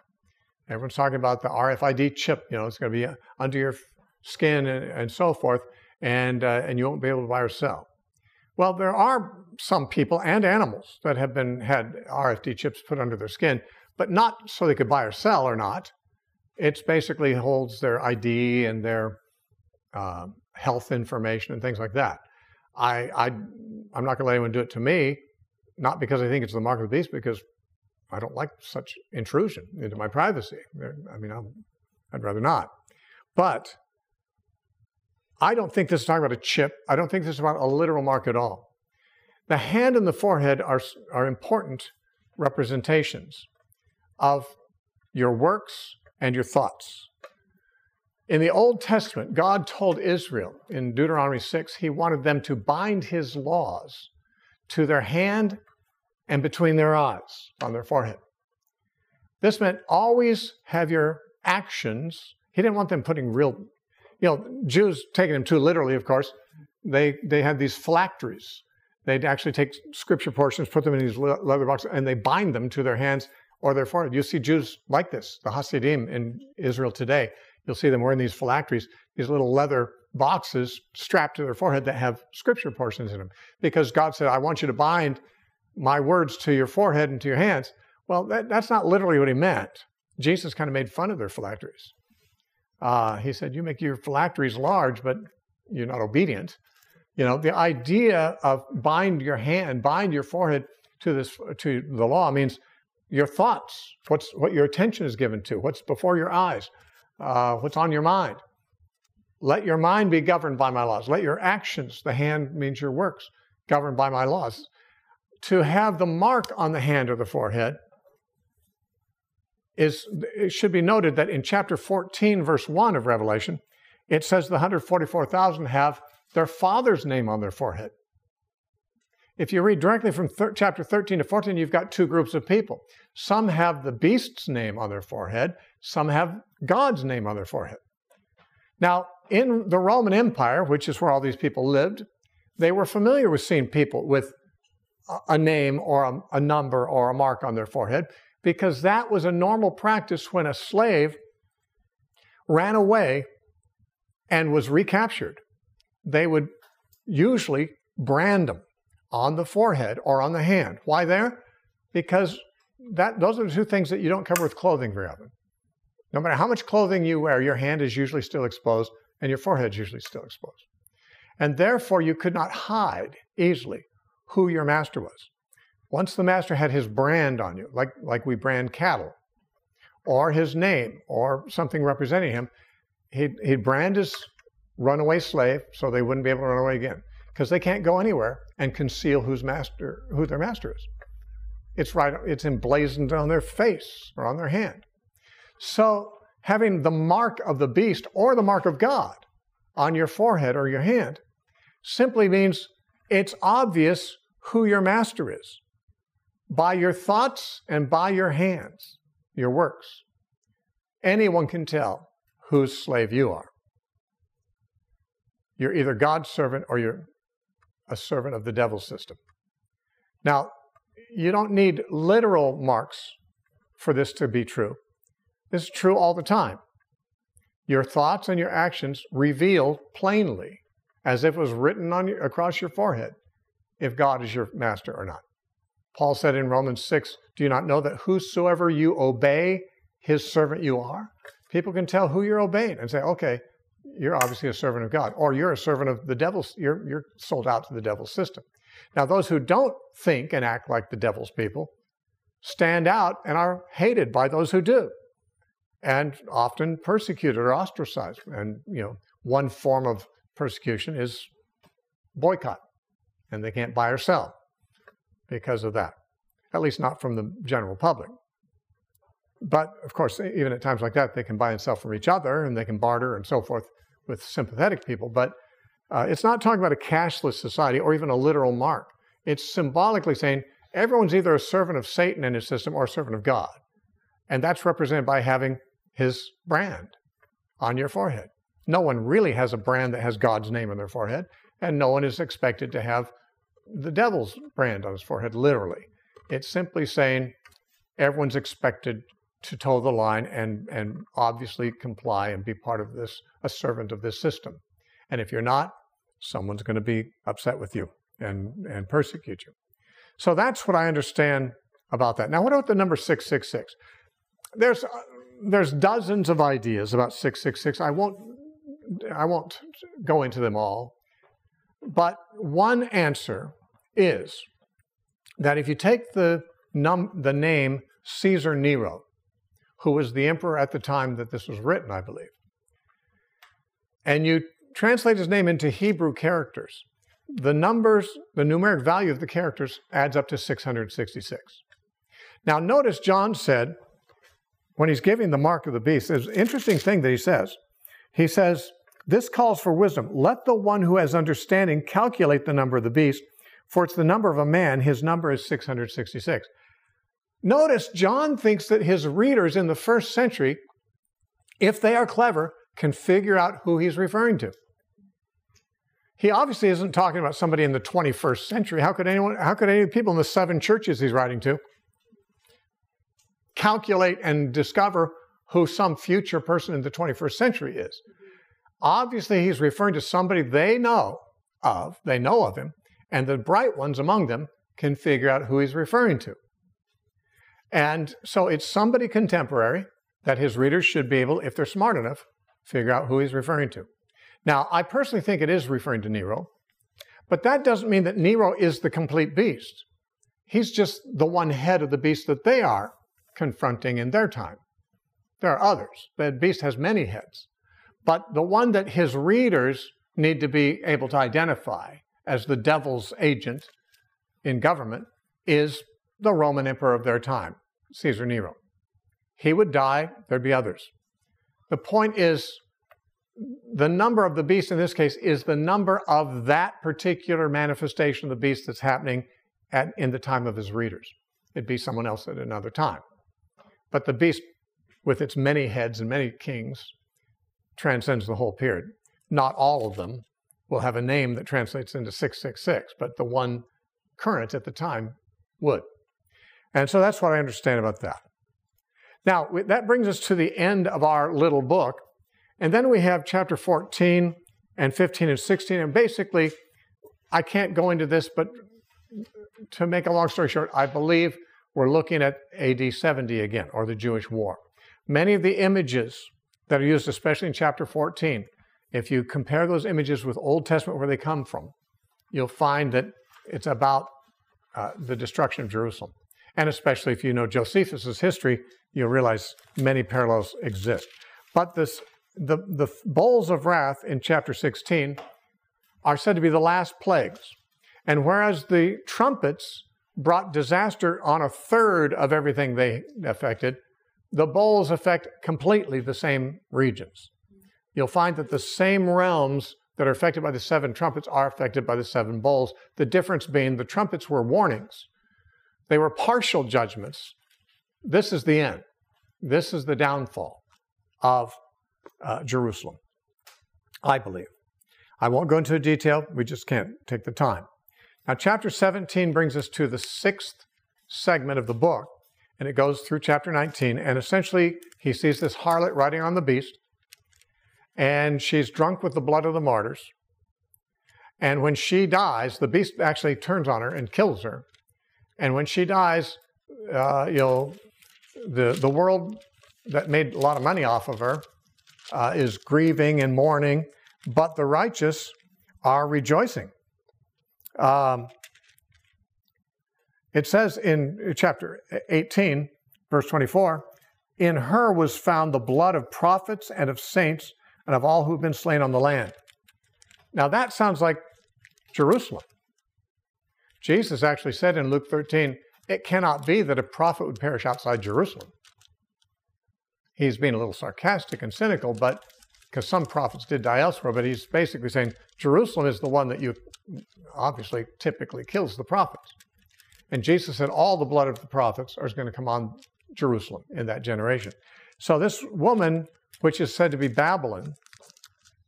S2: Everyone's talking about the RFID chip. You know, it's going to be under your skin and, and so forth, and, uh, and you won't be able to buy or sell. Well, there are some people and animals that have been had RFID chips put under their skin, but not so they could buy or sell or not. It basically holds their ID and their uh, health information and things like that. I, I, I'm not going to let anyone do it to me, not because I think it's the mark of the beast, because I don't like such intrusion into my privacy. I mean, i would rather not. But I don't think this is talking about a chip. I don't think this is about a literal mark at all. The hand and the forehead are, are important representations of your works and your thoughts. In the Old Testament, God told Israel in Deuteronomy 6, He wanted them to bind His laws to their hand and between their eyes on their forehead. This meant always have your actions, He didn't want them putting real you know, Jews, taking them too literally, of course, they, they had these phylacteries. They'd actually take scripture portions, put them in these leather boxes, and they bind them to their hands or their forehead. You see Jews like this, the Hasidim in Israel today. You'll see them wearing these phylacteries, these little leather boxes strapped to their forehead that have scripture portions in them. Because God said, I want you to bind my words to your forehead and to your hands. Well, that, that's not literally what he meant. Jesus kind of made fun of their phylacteries. Uh, he said, You make your phylacteries large, but you're not obedient. You know, the idea of bind your hand, bind your forehead to this to the law means your thoughts, what's what your attention is given to, what's before your eyes, uh, what's on your mind. Let your mind be governed by my laws. Let your actions, the hand means your works, governed by my laws. To have the mark on the hand or the forehead is it should be noted that in chapter 14, verse 1 of Revelation, it says the 144,000 have their father's name on their forehead. If you read directly from thir- chapter 13 to 14, you've got two groups of people. Some have the beast's name on their forehead, some have God's name on their forehead. Now, in the Roman Empire, which is where all these people lived, they were familiar with seeing people with a name or a, a number or a mark on their forehead because that was a normal practice when a slave ran away and was recaptured. They would usually brand them on the forehead or on the hand. Why there? Because that those are the two things that you don't cover with clothing very often. No matter how much clothing you wear, your hand is usually still exposed and your forehead is usually still exposed. And therefore, you could not hide easily who your master was. Once the master had his brand on you, like, like we brand cattle, or his name, or something representing him, he'd, he'd brand his runaway slave so they wouldn't be able to run away again. Because they can't go anywhere and conceal whose master, who their master is. It's right, it's emblazoned on their face or on their hand. So having the mark of the beast or the mark of God on your forehead or your hand simply means it's obvious who your master is by your thoughts and by your hands, your works. Anyone can tell whose slave you are. You're either God's servant or you're a servant of the devil's system. Now, you don't need literal marks for this to be true. This is true all the time. Your thoughts and your actions reveal plainly, as if it was written on your, across your forehead, if God is your master or not. Paul said in Romans 6, Do you not know that whosoever you obey, his servant you are? People can tell who you're obeying and say, Okay, you're obviously a servant of God, or you're a servant of the devil's, you're, you're sold out to the devil's system. Now, those who don't think and act like the devil's people stand out and are hated by those who do, and often persecuted or ostracized. And, you know, one form of persecution is boycott, and they can't buy or sell because of that, at least not from the general public. But of course, even at times like that, they can buy and sell from each other and they can barter and so forth with sympathetic people. But uh, it's not talking about a cashless society or even a literal mark. It's symbolically saying everyone's either a servant of Satan and his system or a servant of God. And that's represented by having his brand on your forehead. No one really has a brand that has God's name on their forehead, and no one is expected to have the devil's brand on his forehead, literally. It's simply saying everyone's expected to toe the line and, and obviously comply and be part of this, a servant of this system. And if you're not, someone's going to be upset with you and, and persecute you. So that's what I understand about that. Now, what about the number 666? There's, uh, there's dozens of ideas about 666. I won't, I won't go into them all. But one answer is that if you take the, num- the name Caesar Nero, who was the emperor at the time that this was written, I believe, and you translate his name into Hebrew characters, the numbers, the numeric value of the characters adds up to 666. Now, notice John said, when he's giving the mark of the beast, there's an interesting thing that he says. He says, This calls for wisdom. Let the one who has understanding calculate the number of the beast, for it's the number of a man. His number is 666. Notice John thinks that his readers in the first century, if they are clever, can figure out who he's referring to. He obviously isn't talking about somebody in the 21st century. How could anyone, how could any people in the seven churches he's writing to calculate and discover who some future person in the 21st century is? Obviously, he's referring to somebody they know of, they know of him, and the bright ones among them can figure out who he's referring to. And so it's somebody contemporary that his readers should be able, if they're smart enough, figure out who he's referring to. Now, I personally think it is referring to Nero, but that doesn't mean that Nero is the complete beast. He's just the one head of the beast that they are confronting in their time. There are others. The beast has many heads. But the one that his readers need to be able to identify as the devil's agent in government is the Roman emperor of their time, Caesar Nero. He would die, there'd be others. The point is, the number of the beast in this case is the number of that particular manifestation of the beast that's happening at, in the time of his readers. It'd be someone else at another time. But the beast, with its many heads and many kings, transcends the whole period. Not all of them will have a name that translates into 666, but the one current at the time would. And so that's what I understand about that. Now, that brings us to the end of our little book. And then we have chapter 14 and 15 and 16. And basically, I can't go into this, but to make a long story short, I believe we're looking at AD 70 again, or the Jewish War. Many of the images that are used, especially in chapter 14, if you compare those images with Old Testament where they come from, you'll find that it's about uh, the destruction of Jerusalem. And especially if you know Josephus' history, you'll realize many parallels exist. But this, the, the bowls of wrath in chapter 16 are said to be the last plagues. And whereas the trumpets brought disaster on a third of everything they affected, the bowls affect completely the same regions. You'll find that the same realms that are affected by the seven trumpets are affected by the seven bowls. The difference being the trumpets were warnings, they were partial judgments. This is the end. This is the downfall of uh, Jerusalem, I believe. I won't go into detail, we just can't take the time. Now, chapter 17 brings us to the sixth segment of the book, and it goes through chapter 19. And essentially, he sees this harlot riding on the beast, and she's drunk with the blood of the martyrs. And when she dies, the beast actually turns on her and kills her. And when she dies, uh, you know, the, the world that made a lot of money off of her uh, is grieving and mourning, but the righteous are rejoicing. Um, it says in chapter 18, verse 24, in her was found the blood of prophets and of saints and of all who've been slain on the land. Now that sounds like Jerusalem. Jesus actually said in Luke 13, it cannot be that a prophet would perish outside Jerusalem. He's being a little sarcastic and cynical, but because some prophets did die elsewhere, but he's basically saying Jerusalem is the one that you obviously typically kills the prophets. And Jesus said all the blood of the prophets is going to come on Jerusalem in that generation. So this woman, which is said to be Babylon,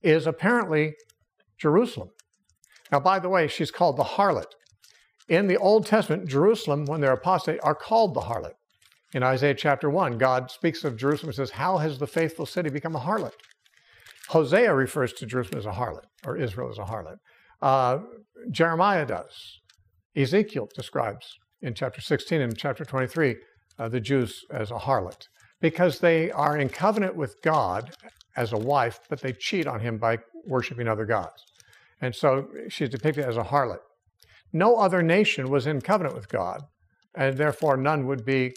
S2: is apparently Jerusalem. Now, by the way, she's called the harlot. In the Old Testament, Jerusalem, when they're apostate, are called the harlot. In Isaiah chapter 1, God speaks of Jerusalem and says, How has the faithful city become a harlot? Hosea refers to Jerusalem as a harlot, or Israel as a harlot. Uh, Jeremiah does. Ezekiel describes in chapter 16 and chapter 23 uh, the Jews as a harlot because they are in covenant with God as a wife, but they cheat on him by worshiping other gods. And so she's depicted as a harlot. No other nation was in covenant with God, and therefore none would be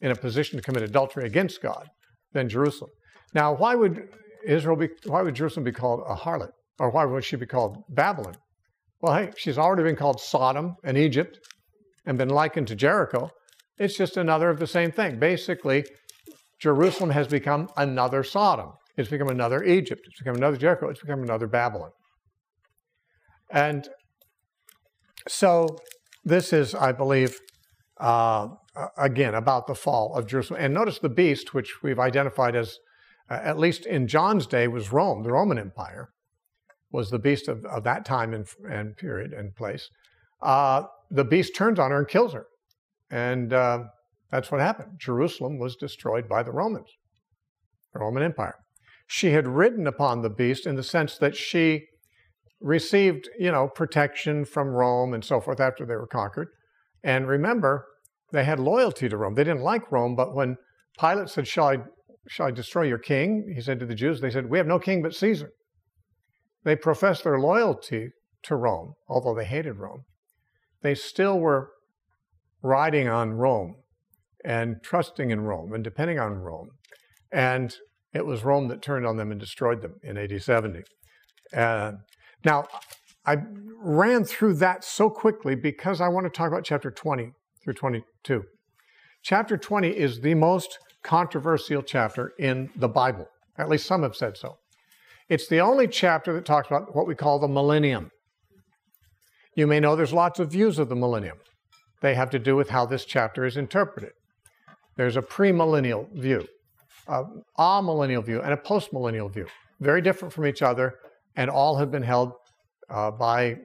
S2: in a position to commit adultery against God than Jerusalem. Now, why would Israel be, why would Jerusalem be called a harlot? Or why would she be called Babylon? Well, hey, she's already been called Sodom and Egypt and been likened to Jericho. It's just another of the same thing. Basically, Jerusalem has become another Sodom. It's become another Egypt. It's become another Jericho. It's become another Babylon. And so this is, I believe, uh, again, about the fall of Jerusalem. And notice the beast, which we've identified as at least in John's day, was Rome, the Roman Empire, was the beast of, of that time and, and period and place. Uh, the beast turns on her and kills her. And uh, that's what happened. Jerusalem was destroyed by the Romans, the Roman Empire. She had ridden upon the beast in the sense that she received, you know, protection from Rome and so forth after they were conquered. And remember, they had loyalty to Rome. They didn't like Rome, but when Pilate said, Shall I, shall I destroy your king? He said to the Jews, They said, We have no king but Caesar. They professed their loyalty to Rome, although they hated Rome. They still were riding on Rome and trusting in Rome and depending on Rome. And it was Rome that turned on them and destroyed them in AD 70. Uh, now, I ran through that so quickly because I want to talk about chapter 20 through 22. Chapter 20 is the most controversial chapter in the Bible. At least some have said so. It's the only chapter that talks about what we call the millennium. You may know there's lots of views of the millennium. They have to do with how this chapter is interpreted. There's a premillennial view, a amillennial view, and a postmillennial view. Very different from each other, and all have been held uh, by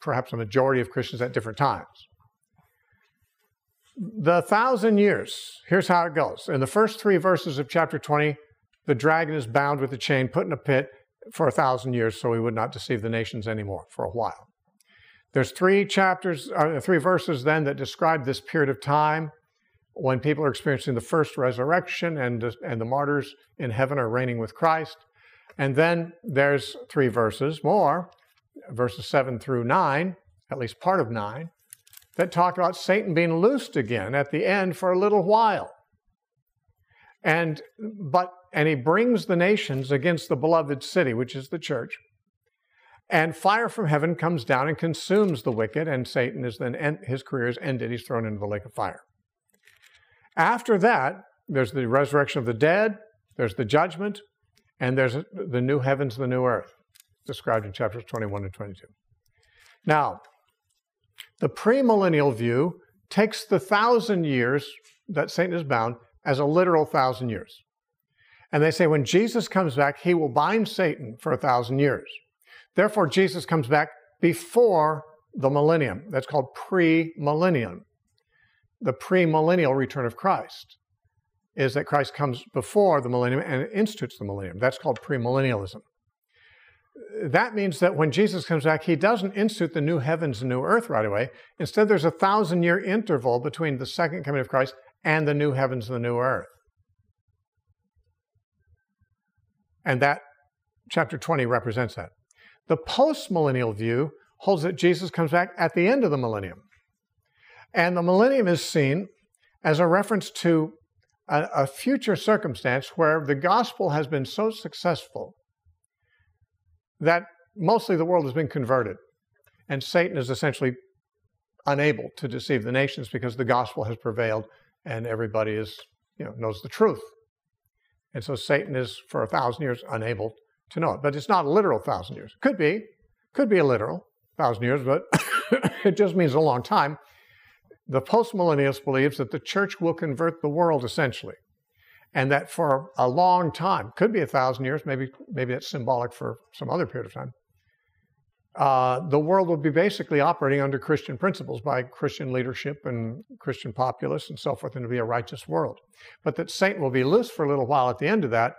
S2: perhaps a majority of Christians at different times. The thousand years, here's how it goes. In the first three verses of chapter 20, the dragon is bound with a chain, put in a pit for a thousand years so he would not deceive the nations anymore for a while. There's three chapters, uh, three verses then that describe this period of time when people are experiencing the first resurrection and, and the martyrs in heaven are reigning with Christ. And then there's three verses more, verses 7 through 9, at least part of 9, that talk about Satan being loosed again at the end for a little while. And but and he brings the nations against the beloved city, which is the church. And fire from heaven comes down and consumes the wicked, and Satan is then end, his career is ended. He's thrown into the lake of fire. After that, there's the resurrection of the dead, there's the judgment, and there's the new heavens, the new earth, described in chapters 21 and 22. Now, the premillennial view takes the thousand years that Satan is bound as a literal thousand years. And they say when Jesus comes back, he will bind Satan for a thousand years. Therefore, Jesus comes back before the millennium. That's called premillennium. The premillennial return of Christ is that Christ comes before the millennium and institutes the millennium. That's called premillennialism. That means that when Jesus comes back, he doesn't institute the new heavens and new earth right away. Instead, there's a thousand year interval between the second coming of Christ and the new heavens and the new earth. And that chapter 20 represents that. The postmillennial view holds that Jesus comes back at the end of the millennium. And the millennium is seen as a reference to a, a, future circumstance where the gospel has been so successful that mostly the world has been converted. And Satan is essentially unable to deceive the nations because the gospel has prevailed and everybody is, you know, knows the truth. And so Satan is, for a thousand years, unable to know it. But it's not a literal thousand years. Could be, could be a literal thousand years, but it just means a long time. The postmillennialist believes that the church will convert the world essentially, and that for a long time, could be a thousand years, maybe maybe that's symbolic for some other period of time. Uh, the world will be basically operating under Christian principles by Christian leadership and Christian populace and so forth, and to be a righteous world. But that Satan will be loose for a little while at the end of that,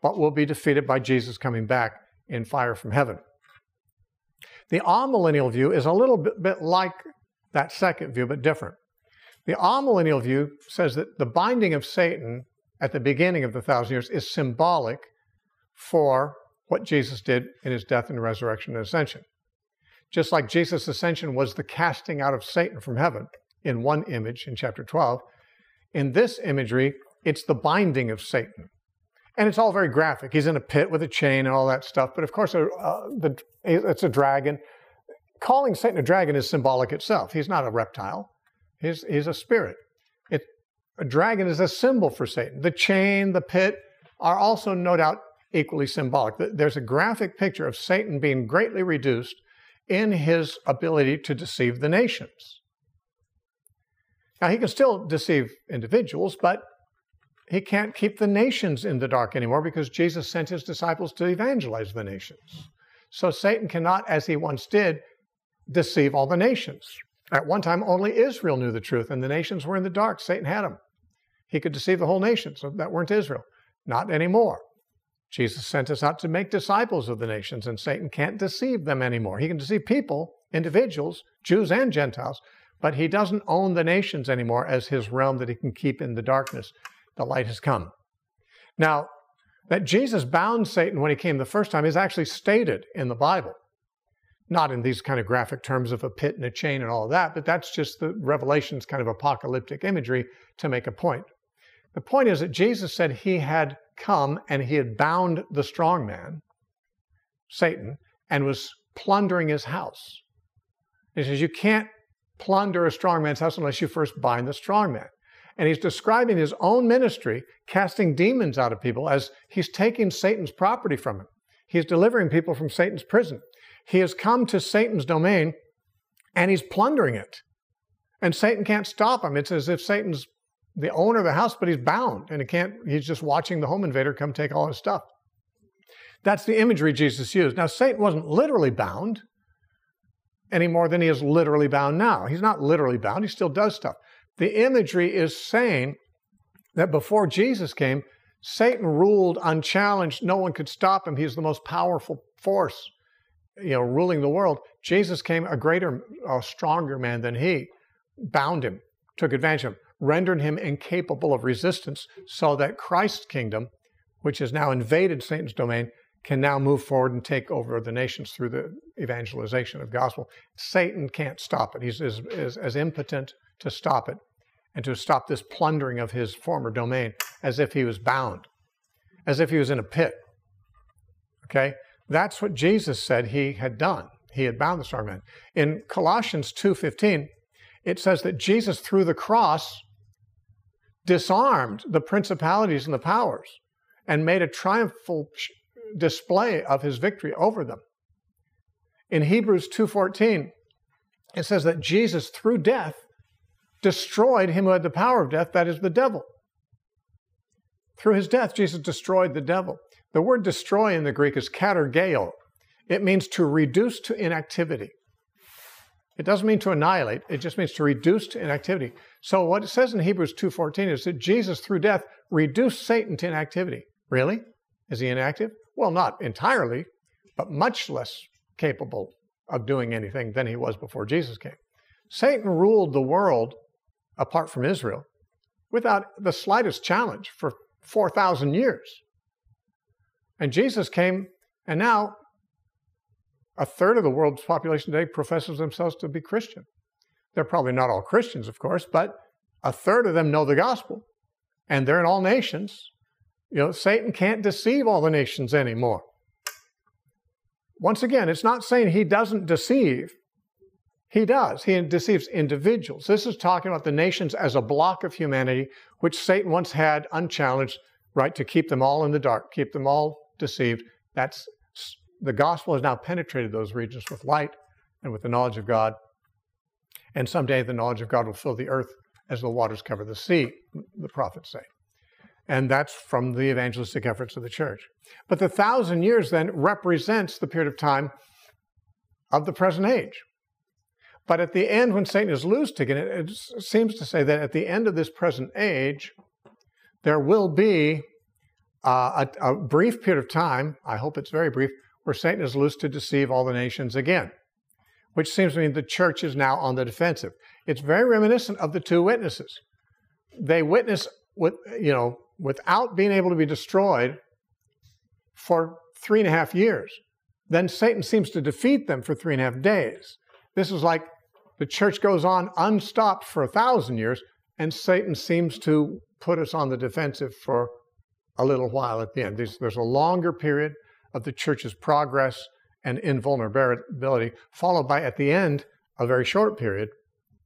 S2: but will be defeated by Jesus coming back in fire from heaven. The amillennial view is a little bit, bit like that second view, but different. The amillennial view says that the binding of Satan at the beginning of the thousand years is symbolic for what Jesus did in his death and resurrection and ascension. Just like Jesus' ascension was the casting out of Satan from heaven in one image in chapter 12, in this imagery, it's the binding of Satan. And it's all very graphic. He's in a pit with a chain and all that stuff. But of course, uh, the, it's a dragon. Calling Satan a dragon is symbolic itself. He's not a reptile, he's, he's a spirit. A dragon is a symbol for Satan. The chain, the pit are also, no doubt, equally symbolic. There's a graphic picture of Satan being greatly reduced in his ability to deceive the nations. Now, he can still deceive individuals, but he can't keep the nations in the dark anymore because Jesus sent his disciples to evangelize the nations. So Satan cannot, as he once did, deceive all the nations. At one time, only Israel knew the truth, and the nations were in the dark. Satan had them. He could deceive the whole nation, so that weren't Israel. Not anymore. Jesus sent us out to make disciples of the nations, and Satan can't deceive them anymore. He can deceive people, individuals, Jews and Gentiles, but he doesn't own the nations anymore as his realm that he can keep in the darkness. The light has come. Now, that Jesus bound Satan when he came the first time is actually stated in the Bible. Not in these kind of graphic terms of a pit and a chain and all that, but that's just the Revelation's kind of apocalyptic imagery to make a point. The point is that Jesus said he had come and he had bound the strong man, Satan, and was plundering his house. He says, You can't plunder a strong man's house unless you first bind the strong man. And he's describing his own ministry, casting demons out of people, as he's taking Satan's property from him. He's delivering people from Satan's prison. He has come to Satan's domain and he's plundering it. And Satan can't stop him. It's as if Satan's the owner of the house, but he's bound and he can't, he's just watching the home invader come take all his stuff. That's the imagery Jesus used. Now, Satan wasn't literally bound any more than he is literally bound now. He's not literally bound, he still does stuff. The imagery is saying that before Jesus came, Satan ruled unchallenged. No one could stop him. He's the most powerful force, you know, ruling the world. Jesus came a greater, a stronger man than he, bound him, took advantage of him, rendered him incapable of resistance, so that Christ's kingdom, which has now invaded Satan's domain, can now move forward and take over the nations through the evangelization of gospel. Satan can't stop it. He's as, as, as impotent to stop it and to stop this plundering of his former domain as if he was bound, as if he was in a pit. Okay? That's what Jesus said he had done. He had bound the strong man. In Colossians 2:15, it says that Jesus through the cross disarmed the principalities and the powers and made a triumphal display of his victory over them. In Hebrews 2:14, it says that Jesus through death destroyed him who had the power of death, that is the devil. Through his death, Jesus destroyed the devil. The word destroy in the Greek is katargeo. It means to reduce to inactivity. It doesn't mean to annihilate, it just means to reduce to inactivity. So what it says in Hebrews 2:14 is that Jesus through death reduced Satan to inactivity. Really? Is he inactive? Well, not entirely, but much less capable of doing anything than he was before Jesus came. Satan ruled the world apart from Israel without the slightest challenge for 4,000 years. And Jesus came, and now a third of the world's population today professes themselves to be Christian. They're probably not all Christians, of course, but a third of them know the gospel, and they're in all nations. You know, Satan can't deceive all the nations anymore. Once again, it's not saying he doesn't deceive. He does. He deceives individuals. This is talking about the nations as a block of humanity, which Satan once had unchallenged, right, to keep them all in the dark, keep them all deceived. That's the gospel has now penetrated those regions with light and with the knowledge of God. And someday the knowledge of God will fill the earth as the waters cover the sea, the prophets say. And that's from the evangelistic efforts of the church. But the thousand years then represents the period of time of the present age. But at the end, when Satan is loosed again, it, it seems to say that at the end of this present age, there will be uh, a, a brief period of time, I hope it's very brief, where Satan is loosed to deceive all the nations again, which seems to mean the church is now on the defensive. It's very reminiscent of the two witnesses. They witness with, you know, without being able to be destroyed for three and a half years. Then Satan seems to defeat them for three and a half days. This is like the church goes on unstopped for a thousand years, and Satan seems to put us on the defensive for a little while at the end. There's, there's a longer period of the church's progress and invulnerability, followed by, at the end, a very short period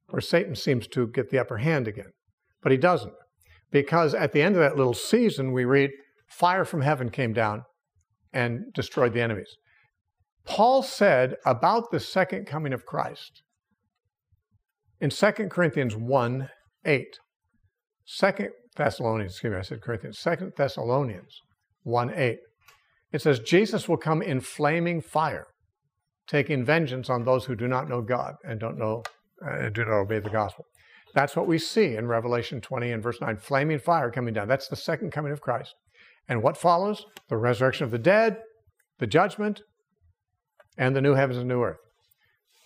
S2: where Satan seems to get the upper hand again. But he doesn't. Because at the end of that little season, we read, fire from heaven came down and destroyed the enemies. Paul said about the second coming of Christ in 2 Corinthians 1 8, 2 Thessalonians, excuse me, I said Corinthians, Second Thessalonians 1 8. It says, Jesus will come in flaming fire, taking vengeance on those who do not know God and don't know, uh, do not obey the gospel. That's what we see in Revelation 20 and verse 9 flaming fire coming down. That's the second coming of Christ. And what follows? The resurrection of the dead, the judgment, and the new heavens and new earth.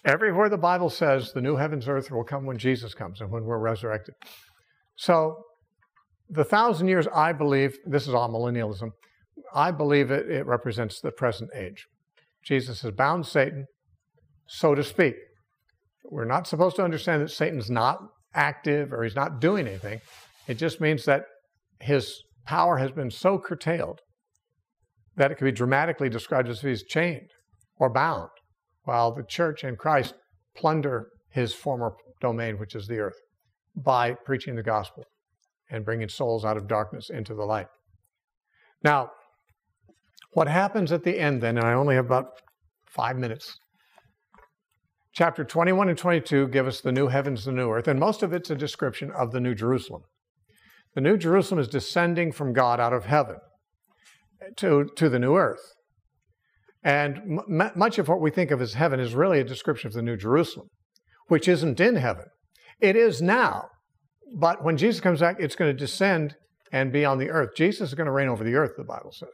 S2: Everywhere the Bible says the new heavens and earth will come when Jesus comes and when we're resurrected. So, the thousand years, I believe, this is amillennialism, I believe it, it represents the present age. Jesus has bound Satan, so to speak. We're not supposed to understand that Satan's not active or he's not doing anything. It just means that his power has been so curtailed that it can be dramatically described as if he's chained or bound, while the church and Christ plunder his former domain, which is the earth, by preaching the gospel and bringing souls out of darkness into the light. Now, what happens at the end then, and I only have about five minutes. Chapter 21 and 22 give us the new heavens, the new earth, and most of it's a description of the new Jerusalem. The new Jerusalem is descending from God out of heaven to, to the new earth. And m- much of what we think of as heaven is really a description of the new Jerusalem, which isn't in heaven. It is now, but when Jesus comes back, it's going to descend and be on the earth. Jesus is going to reign over the earth, the Bible says.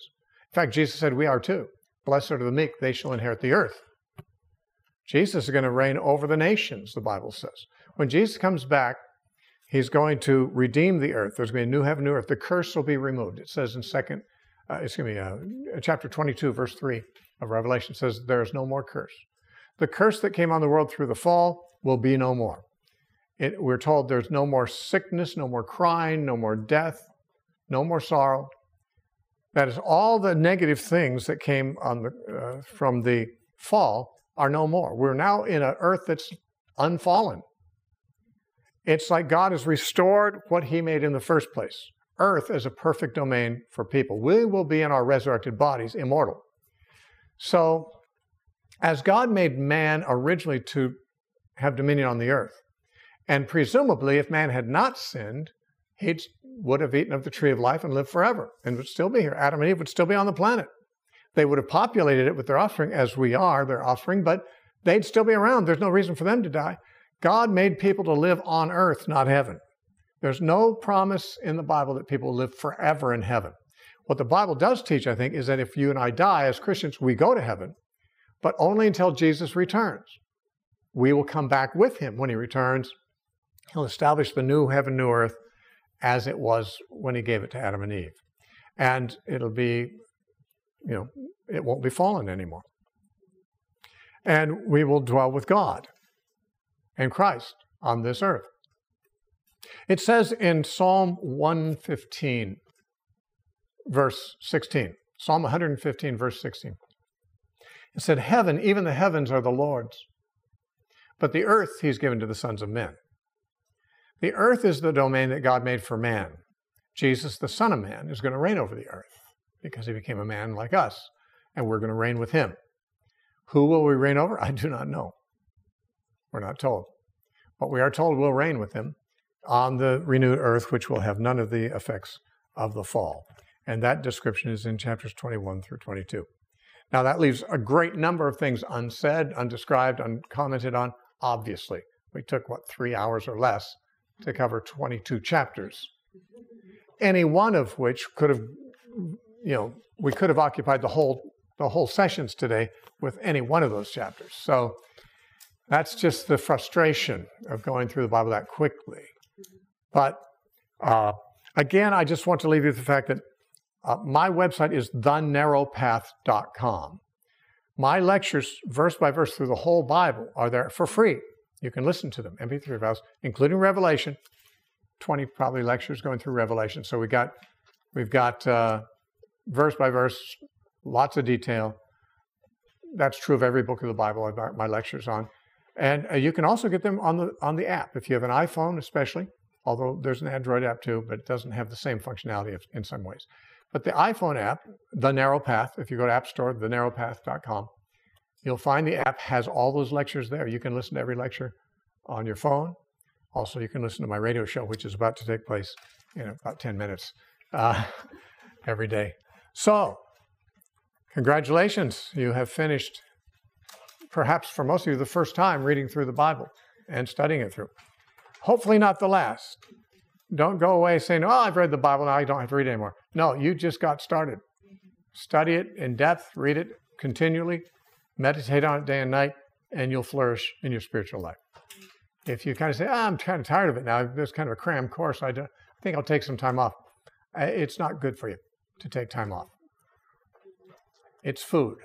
S2: In fact, Jesus said, We are too. Blessed are the meek, they shall inherit the earth. Jesus is going to reign over the nations, the Bible says. When Jesus comes back, he's going to redeem the earth. There's going to be a new heaven, new earth. The curse will be removed. It says in second, uh, me, uh, chapter 22, verse 3 of Revelation says, There is no more curse. The curse that came on the world through the fall will be no more. It, we're told there's no more sickness, no more crying, no more death, no more sorrow. That is, all the negative things that came the, uh, from the fall are no more. We're now in an earth that's unfallen. It's like God has restored what He made in the first place. Earth is a perfect domain for people. We will be in our resurrected bodies immortal. So, as God made man originally to have dominion on the earth, and presumably if man had not sinned, he would have eaten of the tree of life and lived forever and would still be here. Adam and Eve would still be on the planet. They would have populated it with their offspring, as we are their offspring, but they'd still be around. There's no reason for them to die. God made people to live on earth, not heaven. There's no promise in the Bible that people live forever in heaven. What the Bible does teach, I think, is that if you and I die as Christians, we go to heaven, but only until Jesus returns. We will come back with him when he returns. He'll establish the new heaven, new earth, as it was when he gave it to Adam and Eve. And it'll be, you know, it won't be fallen anymore. And we will dwell with God and Christ on this earth. It says in Psalm 115, verse 16, Psalm 115, verse 16, it said, Heaven, even the heavens are the Lord's, but the earth he's given to the sons of men. The earth is the domain that God made for man. Jesus, the Son of Man, is going to reign over the earth because he became a man like us, and we're going to reign with him. Who will we reign over? I do not know. We're not told. But we are told we'll reign with him on the renewed earth, which will have none of the effects of the fall. And that description is in chapters 21 through 22. Now, that leaves a great number of things unsaid, undescribed, uncommented on, obviously. We took, what, three hours or less to cover 22 chapters, any one of which could have, you know, we could have occupied the whole the whole sessions today with any one of those chapters. So that's just the frustration of going through the Bible that quickly. But uh, again, I just want to leave you with the fact that uh, my website is thenarrowpath.com. My lectures, verse by verse through the whole Bible, are there for free. You can listen to them, MP3 files, including Revelation. 20 probably lectures going through Revelation. So we got, we've got uh, verse by verse, lots of detail. That's true of every book of the Bible my lectures on. And uh, you can also get them on the, on the app, if you have an iPhone especially, although there's an Android app too, but it doesn't have the same functionality in some ways. But the iPhone app, The Narrow Path, if you go to App Store, thenarrowpath.com, You'll find the app has all those lectures there. You can listen to every lecture on your phone. Also, you can listen to my radio show, which is about to take place know, about 10 minutes uh, every day. So, congratulations, you have finished, perhaps for most of you, the first time reading through the Bible and studying it through. Hopefully, not the last. Don't go away saying, Oh, I've read the Bible, now I don't have to read anymore. No, you just got started. Study it in depth, read it continually, meditate on it day and night, and you'll flourish in your spiritual life. If you kind of say, oh, I'm kind of tired of it now, this kind of a cram course, I, I think I'll take some time off. It's not good for you to take time off. It's food.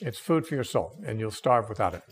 S2: It's food for your soul, and you'll starve without it.